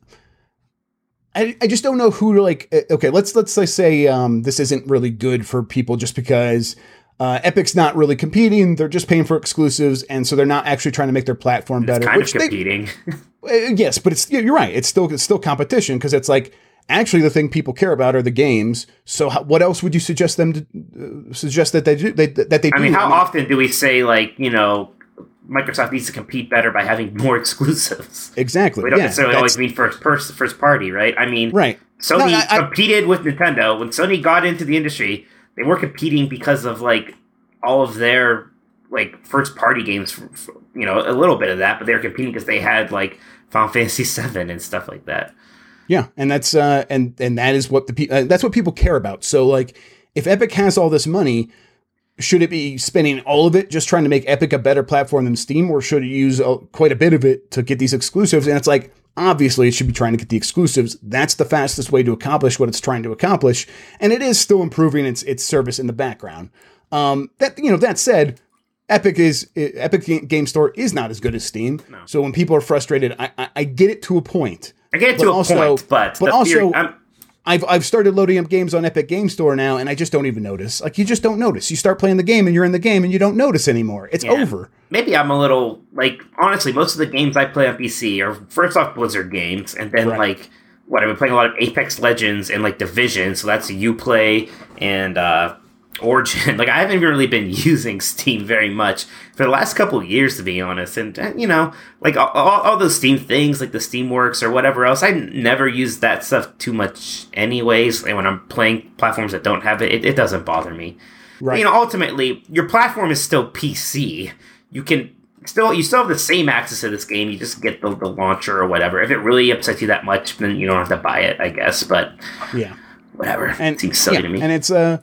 I, I just don't know who to like. uh, Okay, let's let's say um, this isn't really good for people just because uh, Epic's not really competing. They're just paying for exclusives, and so they're not actually trying to make their platform It's better. kind of which they, competing. uh, yes, but it's you're right. It's still it's still competition because it's like actually the thing people care about are the games. So how, what else would you suggest them to uh, suggest that they do they, that they do? I mean, how often do we say like you know Microsoft needs to compete better by having more exclusives? exactly? We don't yeah, necessarily always mean first first first party, right? I mean, right. Sony No, I- I- competed with Nintendo when Sony got into the industry. they were competing because of like all of their like first party games. You know, a little bit of that, but they were competing because they had like Final Fantasy VII and stuff like that. Yeah, and that's uh, and and that is what the pe- uh, that's what people care about. So like, if Epic has all this money, should it be spending all of it just trying to make Epic a better platform than Steam, or should it use uh, quite a bit of it to get these exclusives? And it's like, obviously, it should be trying to get the exclusives. That's the fastest way to accomplish what it's trying to accomplish, and it is still improving its its service in the background. Um, that you know, that said, Epic is Epic Game Store is not as good as Steam. No. So when people are frustrated, I, I, I get it to a point. I get it to a also, point, but but also. Fear, I've I've started loading up games on Epic Game Store now, and I just don't even notice. Like you just don't notice. You start playing the game, and you're in the game, and you don't notice anymore. It's yeah. over. Maybe I'm a little like honestly. Most of the games I play on PC are first off Blizzard games, and then right. like what I've been playing a lot of Apex Legends and like Division. So that's Uplay and uh, Origin. Like I haven't really been using Steam very much for the last couple years, to be honest. And you know, like all, all, those Steam things, like the Steamworks or whatever else, I never use that stuff too much, anyways. And when I'm playing platforms that don't have it, it, it doesn't bother me. Right. You know, ultimately, your platform is still PC. You can still you still have the same access to this game. You just get the, the launcher or whatever. If it really upsets you that much, then you don't have to buy it, I guess. But yeah, whatever. And it seems silly yeah, to me. And it's uh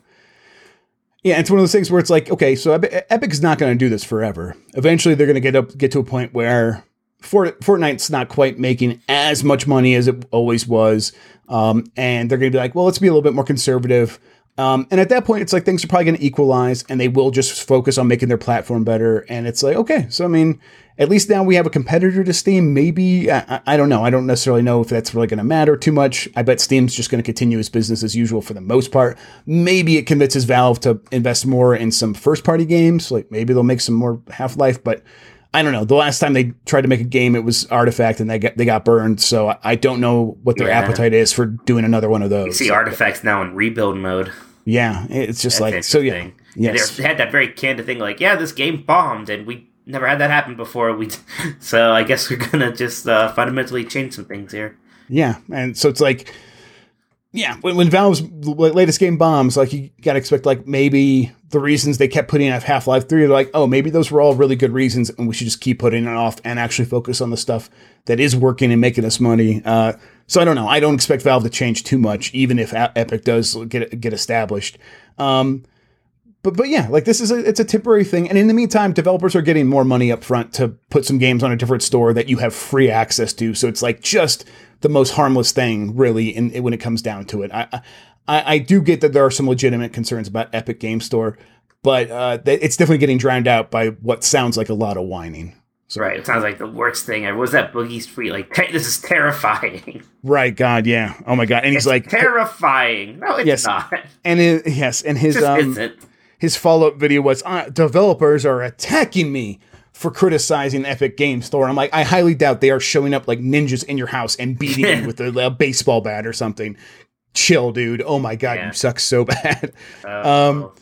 yeah, it's one of those things where it's like, okay, so Epic's not going to do this forever. Eventually, they're going to get up, get to a point where Fortnite's not quite making as much money as it always was, um, and they're going to be like, well, let's be a little bit more conservative. Um, and at that point, it's like things are probably going to equalize, and they will just focus on making their platform better. And it's like, okay, so I mean, at least now we have a competitor to Steam. Maybe I, I don't know. I don't necessarily know if that's really going to matter too much. I bet Steam's just going to continue its business as usual for the most part. Maybe it convinces Valve to invest more in some first-party games. Like maybe they'll make some more Half Life, but I don't know. The last time they tried to make a game, it was Artifact, and they got they got burned. So I don't know what their yeah. appetite is for doing another one of those. You see Artifacts now in rebuild mode. Yeah, it's just That's like so. Yeah, yes. they had that very candid thing, like, yeah, this game bombed, and we never had that happen before. We so I guess we're gonna just uh, fundamentally change some things here. Yeah, and so it's like, yeah, when, when Valve's latest game bombs, like you gotta expect like maybe the reasons they kept putting off Half Life Three, they're like, oh, maybe those were all really good reasons, and we should just keep putting it off and actually focus on the stuff that is working and making us money. Uh, so I don't know. I don't expect Valve to change too much, even if Epic does get get established. Um, but but yeah, like this is a it's a temporary thing, and in the meantime, developers are getting more money up front to put some games on a different store that you have free access to. So it's like just the most harmless thing, really, in, in when it comes down to it. I, I I do get that there are some legitimate concerns about Epic Game Store, but uh, it's definitely getting drowned out by what sounds like a lot of whining. So, right. It sounds like the worst thing. What was that Boogie Street? Like, te- this is terrifying. Right. God. Yeah. Oh my God. And it's he's like terrifying. No, it's yes. not. And it, yes, and his um, his follow up video was uh, developers are attacking me for criticizing Epic Game Store. I'm like, I highly doubt they are showing up like ninjas in your house and beating you with a, a, baseball bat or something. Chill, dude. Oh my God, yeah. you suck so bad. Uh, um,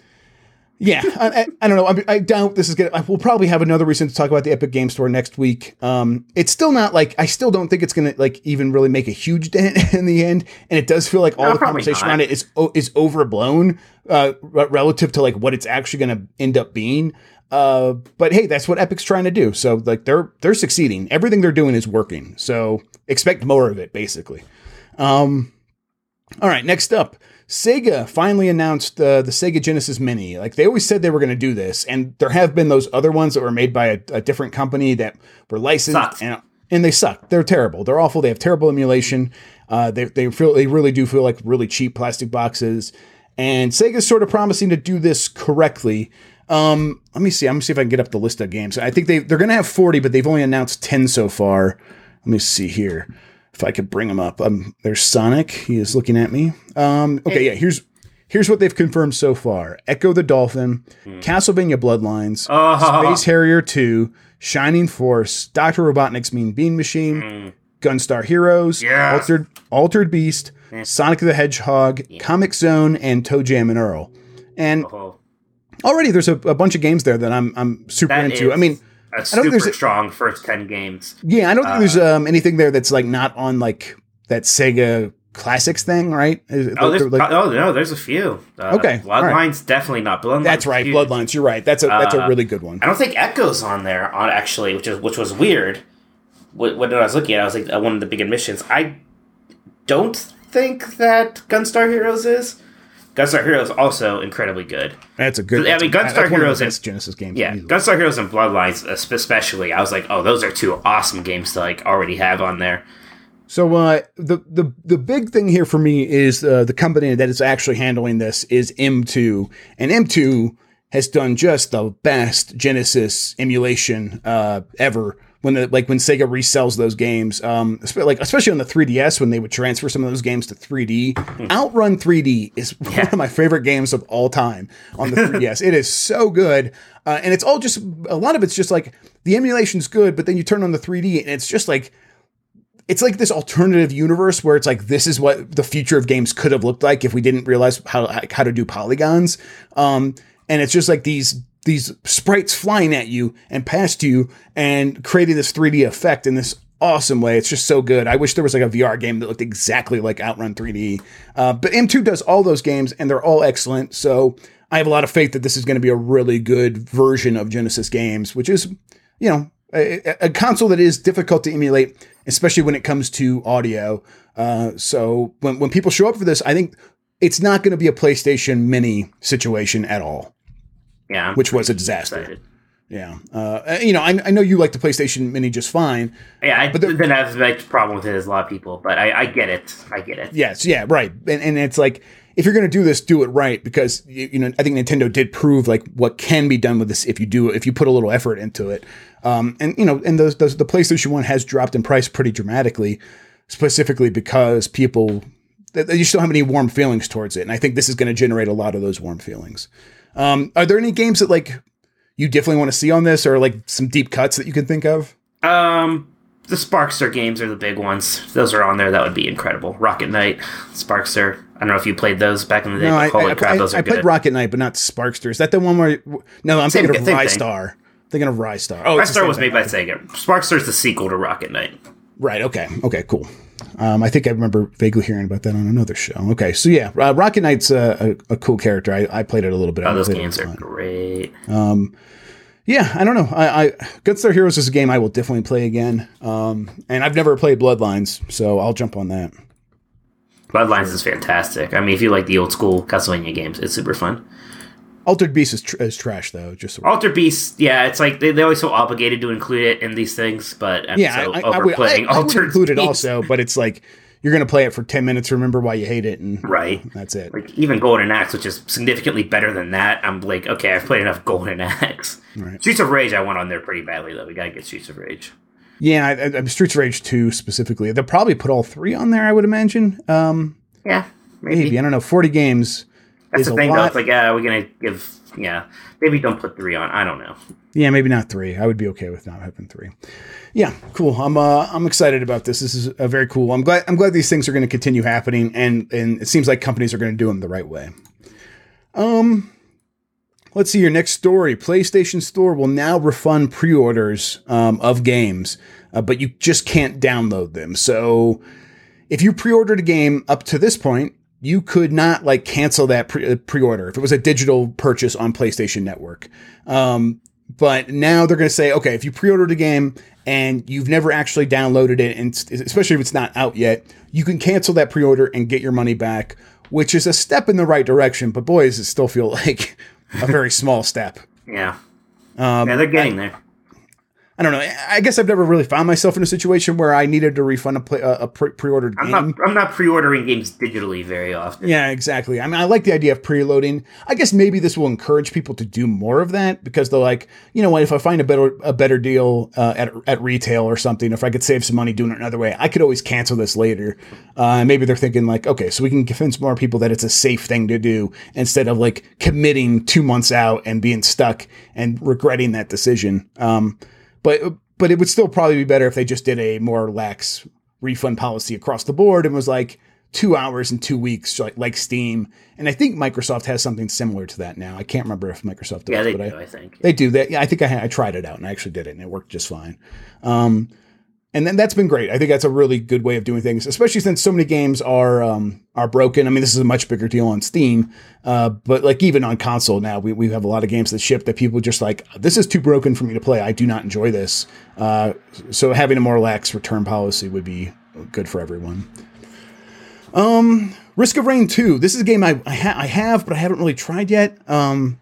yeah, I, I, don't know. I, I, doubt this is gonna. We'll probably have another reason to talk about the Epic Game Store next week. Um, it's still not like I still don't think it's gonna like even really make a huge dent in the end, and it does feel like all no, the conversation not. around it is is overblown uh, relative to like what it's actually gonna end up being. Uh, but hey, that's what Epic's trying to do. So like they're they're succeeding. Everything they're doing is working. So expect more of it, basically. Um, all right, next up. Sega finally announced uh, the Sega Genesis Mini. Like they always said they were going to do this, and there have been those other ones that were made by a, a different company that were licensed, and and they suck. They're terrible. They're awful. They have terrible emulation. Uh, they they feel they really do feel like really cheap plastic boxes. And Sega's sort of promising to do this correctly. Um, let me see. I'm gonna see if I can get up the list of games. I think they they're gonna have 40, but they've only announced 10 so far. Let me see here if I could bring him up. Um, there's Sonic. He is looking at me. Um, okay, yeah. Here's here's what they've confirmed so far: Ecco the Dolphin, mm. Castlevania Bloodlines, uh-huh. Space Harrier 2, Shining Force, Doctor Robotnik's Mean Bean Machine, mm. Gunstar Heroes, yes. Altered Altered Beast, mm. Sonic the Hedgehog, yeah. Comix Zone, and ToeJam and Earl. And uh-huh. already there's a, a, bunch of games there that I'm I'm super that into. Is. I mean a super strong first ten games. Yeah, I don't think uh, there's um, anything there that's like not on like that Sega classics thing, right? Is- Oh, there's, like- oh no, there's a few. Uh, Okay, all right. Bloodlines definitely not. Bloodlines. that's right. huge. Bloodlines. You're right. That's a that's a Uh, really good one. I don't think Ecco's on there on actually, which is which was weird. When when I was looking at, it, I was like uh, one of the big admissions. I don't think that Gunstar Heroes is. Gunstar Heroes also incredibly good. That's a good. I mean, Gunstar the Heroes and- Genesis games. Yeah, easily. Gunstar Heroes and Bloodlines especially. I was like, oh, those are two awesome games to like already have on there. So uh, the the the big thing here for me is uh, the company that is actually handling this is M2, and M2 has done just the best Genesis emulation uh, ever. When the, like when Sega resells those games, um, like especially on the 3DS when they would transfer some of those games to 3D. Outrun 3D is one of my favorite games of all time on the 3DS. it is so good, uh, and it's all just a lot of it's just like the emulation's good, but then you turn on the 3D and it's just like it's like this alternative universe where it's like this is what the future of games could have looked like if we didn't realize how how to do polygons. Um, and it's just like these these sprites flying at you and past you and creating this 3D effect in this awesome way. It's just so good. I wish there was like a VR game that looked exactly like Outrun 3D. Uh, but M2 does all those games and they're all excellent. So I have a lot of faith that this is going to be a really good version of Genesis games, which is, you know, a, a console that is difficult to emulate, especially when it comes to audio. Uh, so when, when people show up for this, I think it's not going to be a PlayStation Mini situation at all, Yeah, I'm which was a disaster. excited. Yeah. Uh, you know, I, I know you like the PlayStation Mini just fine. Yeah, I But the- didn't have a problem with it as a lot of people, but I, I get it. I get it. Yes, yeah, right. And, and it's like if you're going to do this, do it right because you, you know I think Nintendo did prove like what can be done with this if you do if you put a little effort into it. Um, and you know, and those, those the PlayStation One has dropped in price pretty dramatically, specifically because people they just have any warm feelings towards it. And I think this is going to generate a lot of those warm feelings. Um, are there any games that like you definitely want to see on this, or like some deep cuts that you can think of? Um, the Sparkster games are the big ones. If those are on there. That would be incredible. Rocket Knight, Sparkster. I don't know if you played those back in the day. No, I, holy I, crap, I, those are I played Rocket Knight, but not Sparkster. Is that the one where? No, I'm Same- thinking of. Ristar. Thinking of Ristar. Oh, it's the Star same was thing. made by Sega. Sparkster's the sequel to Rocket Knight. Right. Okay. Okay. Cool. Um, I think I remember vaguely hearing about that on another show. Okay. So yeah, uh, Rocket Knight's a, a, a cool character. I, I played it a little bit. Oh, those games are great. Yeah, I don't know. I, I Gunstar Heroes is a game I will definitely play again. Um, and I've never played Bloodlines, so I'll jump on that. Bloodlines is fantastic. I mean, if you like the old school Castlevania games, it's super fun. Altered Beast is, tr- is trash though. Just so Alter Beast, yeah, it's like they, they're always so obligated to include it in these things, but I'm yeah, so I, I, would, I, overplaying I would Altered include it Beast. also, but it's like you're gonna play it for ten minutes, remember why you hate it, and Right. that's it. Like even Golden Axe, which is significantly better than that, I'm like, okay, I've played enough Golden Axe. Right. Streets of Rage, I went on there pretty badly though. We gotta get Streets of Rage. Yeah, I, I, Streets of Rage two specifically. They'll probably put all three on there. I would imagine. Um, Yeah, maybe. maybe I don't know. Forty games That's is the a thing though. It's like, yeah, we're gonna give, yeah, maybe don't put three on. I don't know. Yeah, maybe not three. I would be okay with not having three. Yeah, cool. I'm uh, I'm excited about this. This is a very cool. I'm glad I'm glad these things are going to continue happening, and and it seems like companies are going to do them the right way. Um, let's see your next story. PlayStation Store will now refund pre-orders um, of games, uh, but you just can't download them. So if you pre-ordered a game up to this point, you could not like cancel that pre- uh, pre-order if it was a digital purchase on PlayStation Network. Um, but now they're going to say, okay, if you pre-ordered a game and you've never actually downloaded it, and especially if it's not out yet, you can cancel that pre-order and get your money back, which is a step in the right direction. But boy, does it still feel like a very small step. Yeah, Um, yeah, they're getting there. I don't know. I guess I've never really found myself in a situation where I needed to refund a, play, a, a pre- pre-ordered I'm game. not. I'm not pre-ordering games digitally very often. Yeah, exactly. I mean, I like the idea of preloading. I guess maybe this will encourage people to do more of that because they're like, you know what? If I find a better a better deal uh, at at retail or something, if I could save some money doing it another way, I could always cancel this later. Uh, maybe they're thinking like, okay, so we can convince more people that it's a safe thing to do instead of like committing two months out and being stuck and regretting that decision. Um, but but it would still probably be better if they just did a more lax refund policy across the board and was like two hours and two weeks, like like Steam. And I think Microsoft has something similar to that now. I can't remember if Microsoft does, Yeah, they but do. I, I think. they do that. Yeah, I think I, I tried it out and I actually did it and it worked just fine. Um, and then that's been great. I think that's a really good way of doing things, especially since so many games are um, are broken. I mean, this is a much bigger deal on Steam, uh, but like even on console now, we, we have a lot of games that ship that people just like this is too broken for me to play. I do not enjoy this. Uh, so having a more lax return policy would be good for everyone. Um, Risk of Rain two. This is a game I I, ha- I have, but I haven't really tried yet. Um,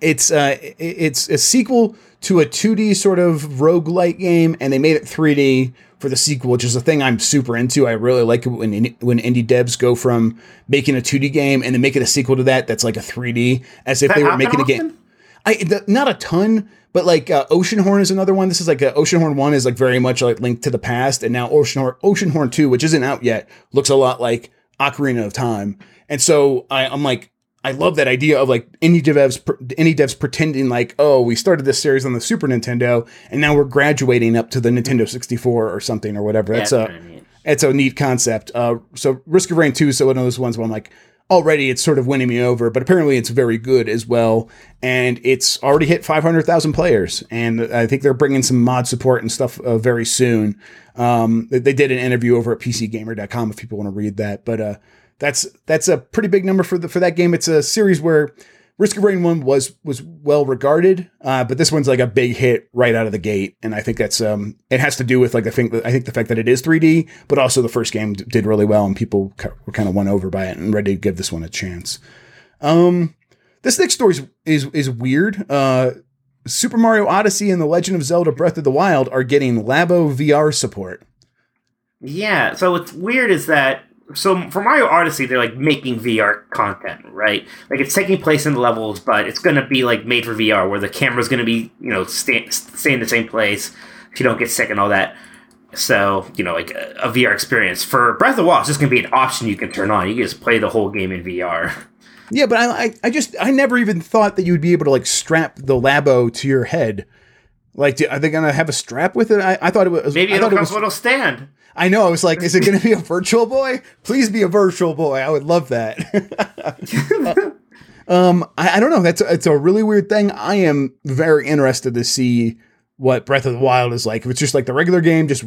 it's uh, it's a sequel to a 2D sort of roguelike game, and they made it 3D for the sequel, which is a thing I'm super into. I really like it when when indie devs go from making a 2D game and then make it a sequel to that that's like a 3D, as if they were making a game. I the, not a ton, but like uh, Oceanhorn is another one. This is like uh, Oceanhorn one is like very much like Link to the Past, and now Oceanhorn Oceanhorn two, which isn't out yet, looks a lot like Ocarina of Time. And so I, I'm like, I love that idea of like indie devs, indie devs pretending like, oh, we started this series on the Super Nintendo, and now we're graduating up to the Nintendo 64 or something or whatever. That's a, it's a neat concept. Uh, so Risk of Rain 2 is so one of those ones where I'm like, already it's sort of winning me over, but apparently it's very good as well, and it's already hit 500,000 players, and I think they're bringing some mod support and stuff uh, very soon. Um, they did an interview over at PCGamer.com if people want to read that, but uh, that's that's a pretty big number for the for that game. It's a series where Risk of Rain one was was well regarded, uh, but this one's like a big hit right out of the gate, and I think that's um it has to do with like I think I think the fact that it is 3D, but also the first game did really well, and people were kind of won over by it and ready to give this one a chance. Um, this next story is is, is weird. Uh, Super Mario Odyssey and The Legend of Zelda Breath of the Wild are getting Labo VR support. Yeah, so what's weird is that so for Mario Odyssey, they're like making VR content, right? Like it's taking place in the levels, but it's going to be like made for VR, where the camera's going to be, you know, stay, stay in the same place, if you don't get sick and all that. So you know, like a, a VR experience for Breath of the Wild, it's just going to be an option you can turn on. You can just play the whole game in VR. Yeah, but I, I just I never even thought that you would be able to like strap the Labo to your head. Like, are they gonna have a strap with it? I, I thought it was maybe it'll come with a little stand. I know. I was like, is it going to be a virtual boy? Please be a virtual boy. I would love that. um, I, I, don't know. That's it's a really weird thing. I am very interested to see what Breath of the Wild is like. If it's just like the regular game, just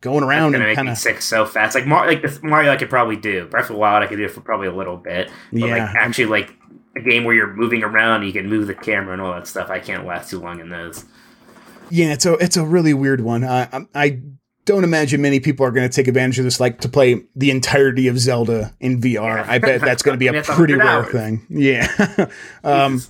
going around and kind of sick so fast. Like Mario, like Mario, I could probably do. Breath of the Wild, I could do it for probably a little bit. But yeah. like actually, like a game where you're moving around, you can move the camera and all that stuff. I can't last too long in those. Yeah, it's a it's a really weird one. I I don't imagine many people are going to take advantage of this, like to play the entirety of Zelda in VR. Yeah. I bet that's going to be a pretty rare hours. thing. Yeah. um,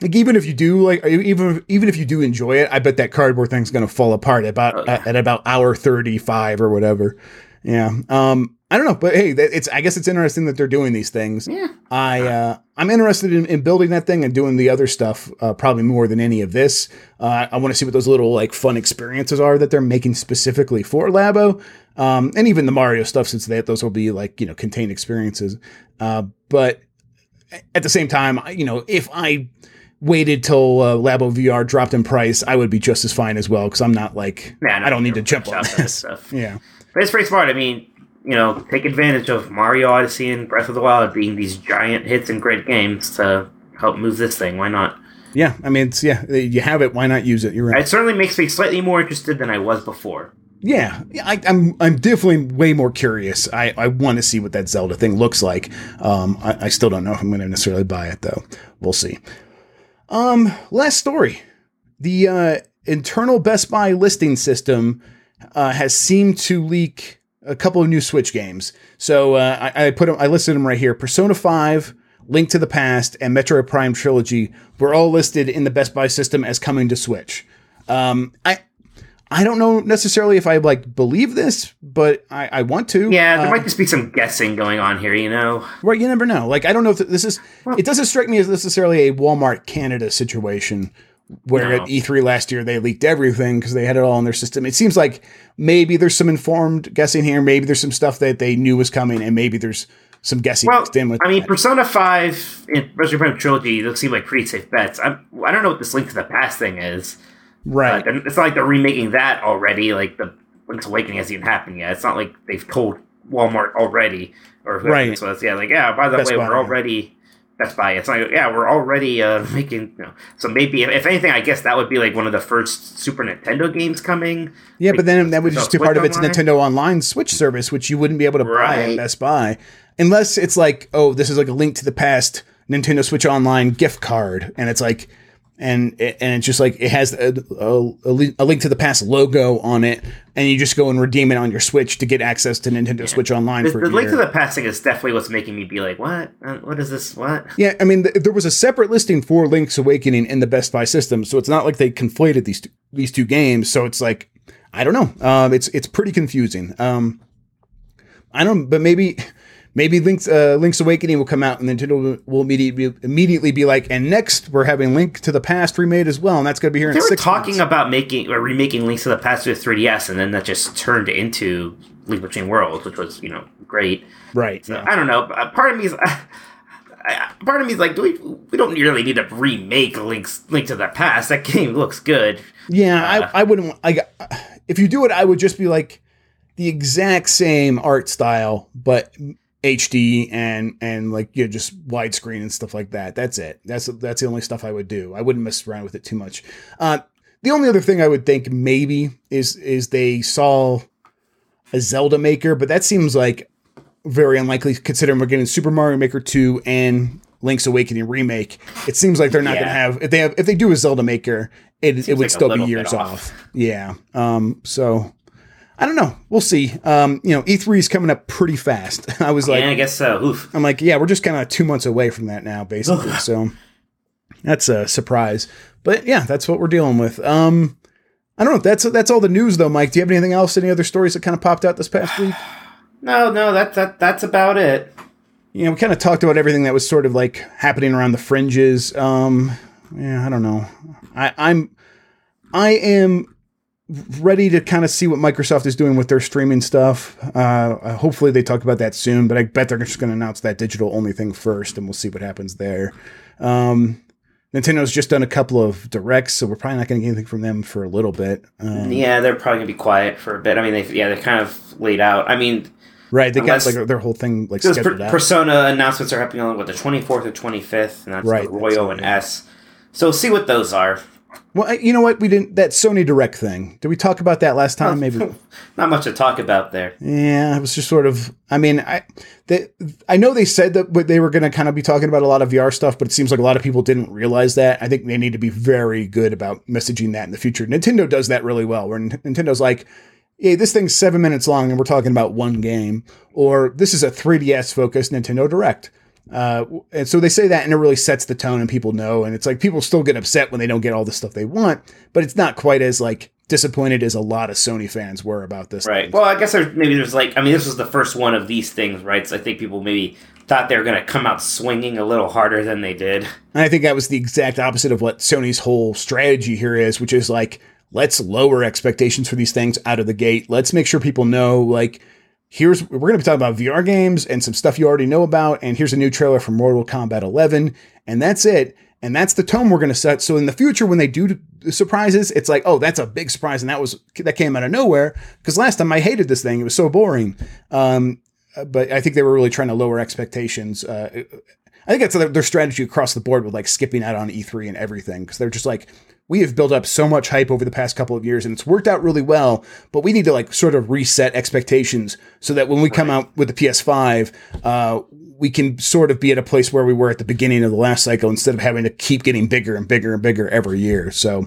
like even if you do like even even if you do enjoy it, I bet that cardboard thing's going to fall apart about oh, yeah. at about hour thirty five or whatever. Yeah. Um, I don't know, but hey, it's I guess it's interesting that they're doing these things. Yeah. I uh, I'm interested in, in, building that thing and doing the other stuff uh, probably more than any of this. Uh, I want to see what those little like fun experiences are that they're making specifically for Labo, um, and even the Mario stuff since that those will be like you know contained experiences. Uh, but at the same time, you know, if I waited till uh, Labo VR dropped in price, I would be just as fine as well because I'm not like Man, I don't need to jump on this stuff. yeah, but it's pretty smart. I mean, you know, take advantage of Mario Odyssey and Breath of the Wild being these giant hits and great games to help move this thing. Why not? Yeah, I mean, it's yeah, you have it. Why not use it? You're right. It certainly makes me slightly more interested than I was before. Yeah, I, am I'm, I'm definitely way more curious. I, I want to see what that Zelda thing looks like. Um, I, I still don't know if I'm going to necessarily buy it though. We'll see. Um, last story. The uh, internal Best Buy listing system uh, has seemed to leak a couple of new Switch games. So uh, I, I, put them, I listed them right here. Persona Five, Link to the Past, and Metroid Prime Trilogy were all listed in the Best Buy system as coming to Switch. Um, I I don't know necessarily if I like believe this, but I, I want to. Yeah, there uh, might just be some guessing going on here, you know. Right, you never know. Like I don't know if this is. Well, it doesn't strike me as necessarily a Walmart Canada situation where no. at E3 last year they leaked everything because they had it all in their system. It seems like maybe there's some informed guessing here. Maybe there's some stuff that they knew was coming, and maybe there's some guessing well, in with. I mean, that. Persona Five and Resident Evil Trilogy those seem like pretty safe bets. I'm, I don't know what this Link to the Past thing is. Right. Uh, it's not like they're remaking that already. Like the Link's Awakening hasn't even happened yet. It's not like they've told Walmart already or right. So it's yeah, like yeah. By the Best way, Buy, we're already Best Buy. It's like, yeah, we're already uh, making. You know, so maybe, if anything, I guess that would be like one of the first Super Nintendo games coming. Yeah, like, but then that would just be part of its online. Nintendo Online Switch service, which you wouldn't be able to buy at Best Buy unless it's like, oh, this is like a link to the past Nintendo Switch Online gift card, and it's like, and it- and it's just like it has a, a, a link to the past logo on it, and you just go and redeem it on your Switch to get access to Nintendo Switch Online The, for the a link year. to the past thing is definitely what's making me be like, what? Uh, What is this? What? Yeah, I mean, th- there was a separate listing for Link's Awakening in the Best Buy system, so it's not like they conflated these two, these two games. So it's like, I don't know. Um, it's it's pretty confusing. Um, I don't, but maybe maybe Link's uh, Link's Awakening will come out, and Nintendo will- will immediately immediately be like, and next we're having Link to the Past remade as well, and that's going to be here They in were talking months. about making or remaking Links to the Past with 3DS, and then that just turned into Link Between Worlds, which was you know great. right. So yeah. I don't know. uh, Part of me is. Part of me is like, do we? We don't really need to remake Link's Link to the Past. That game looks good. Yeah, Uh, I, I wouldn't. I if you do it, I would just be like the exact same art style, but HD and and like you know, just widescreen and stuff like that. That's it. That's that's the only stuff I would do. I wouldn't mess around with it too much. Uh, the only other thing I would think maybe is is they saw a Zelda Maker, but that seems like very unlikely considering we're getting Super Mario Maker 2 and Link's Awakening remake. It seems like they're not going to have if they have if they do a Zelda Maker, it, it would like still be years off. off. Yeah. Um so I don't know. We'll see. Um you know, E3 is coming up pretty fast. I was like yeah, I guess so. Oof. I'm like, yeah, we're just kind of 2 months away from that now basically. so that's a surprise. But yeah, that's what we're dealing with. Um I don't know. That's that's all the news though, Mike. Do you have anything else? Any other stories that kind of popped out this past week? No, no, that that that's about it. you know, we kind of talked about everything that was sort of like happening around the fringes. Um, yeah, I don't know. I, I'm, I am ready to kind of see what Microsoft is doing with their streaming stuff. Uh, hopefully they talk about that soon, but I bet they're just going to announce that digital only thing first, and we'll see what happens there. Um, Nintendo's just done a couple of directs, so we're probably not going to get anything from them for a little bit. Um, Yeah, they're probably gonna be quiet for a bit. I mean, they yeah, they kind of laid out. I mean, right? They got like their whole thing like scheduled per- out. Persona announcements are happening on what the twenty fourth or twenty fifth, and that's Right, the Royal that's and right. S. So see what those are. Well, you know what? We didn't that Sony Direct thing. Did we talk about that last time? Maybe. Not much to talk about there. Yeah, it was just sort of. I mean, I they, I know they said that they were going to kind of be talking about a lot of VR stuff, but it seems like a lot of people didn't realize that. I think they need to be very good about messaging that in the future. Nintendo does that really well. Where Nintendo's like, "Hey, this thing's seven minutes long, and we're talking about one game," or "This is a 3DS focused Nintendo Direct." Uh, and so they say that, and it really sets the tone, and people know. And it's like people still get upset when they don't get all the stuff they want, but it's not quite as like disappointed as a lot of Sony fans were about this. Right. thing. Well, I guess there's maybe there's like I mean this was the first one of these things, right? So I think people maybe thought they were going to come out swinging a little harder than they did. And I think that was the exact opposite of what Sony's whole strategy here is, which is like, let's lower expectations for these things out of the gate. Let's make sure people know, like, here's, we're going to be talking about VR games and some stuff you already know about. And here's a new trailer for Mortal Kombat 11. And that's it. And that's the tone we're going to set. So in the future, when they do surprises, it's like, oh, that's a big surprise. And that was, that came out of nowhere. Because last time I hated this thing, it was so boring. Um, but I think they were really trying to lower expectations. Uh, I think that's their strategy across the board with like skipping out on E3 and everything because they're just like, we have built up so much hype over the past couple of years and it's worked out really well, but we need to like sort of reset expectations so that when we come out with the PS5, uh, we can sort of be at a place where we were at the beginning of the last cycle instead of having to keep getting bigger and bigger and bigger every year. So,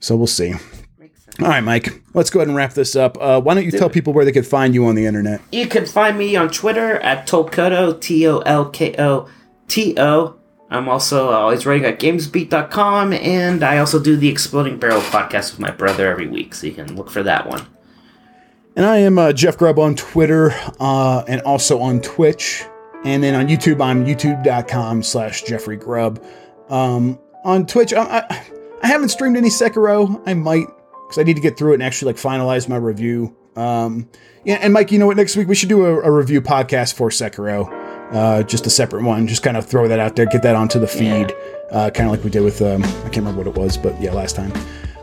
so we'll see. All right, Mike, let's go ahead and wrap this up. Uh, why don't you tell people where they could find you on the internet? You can find me on Twitter at Tolkoto, T O L K O T O. I'm also always writing at gamesbeat.com, and I also do the Exploding Barrel podcast with my brother every week, so you can look for that one. And I am uh, Jeff Grubb on Twitter uh, and also on Twitch. And then on YouTube, I'm youtube.com slash Jeffrey Grubb. Um, on Twitch, I, I, I haven't streamed any Sekiro. I might, because I need to get through it and actually like finalize my review. Um, yeah, and Mike, you know what? Next week we should do a, a review podcast for Sekiro. Uh, just a separate one. Just kind of throw that out there, get that onto the feed, uh, kind of like we did with, um, I can't remember what it was, but yeah, last time.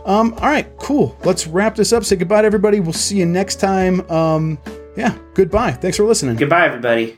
Um, all right, cool. Let's wrap this up. Say goodbye to everybody. We'll see you next time. Um, yeah, goodbye. Thanks for listening. Goodbye, everybody.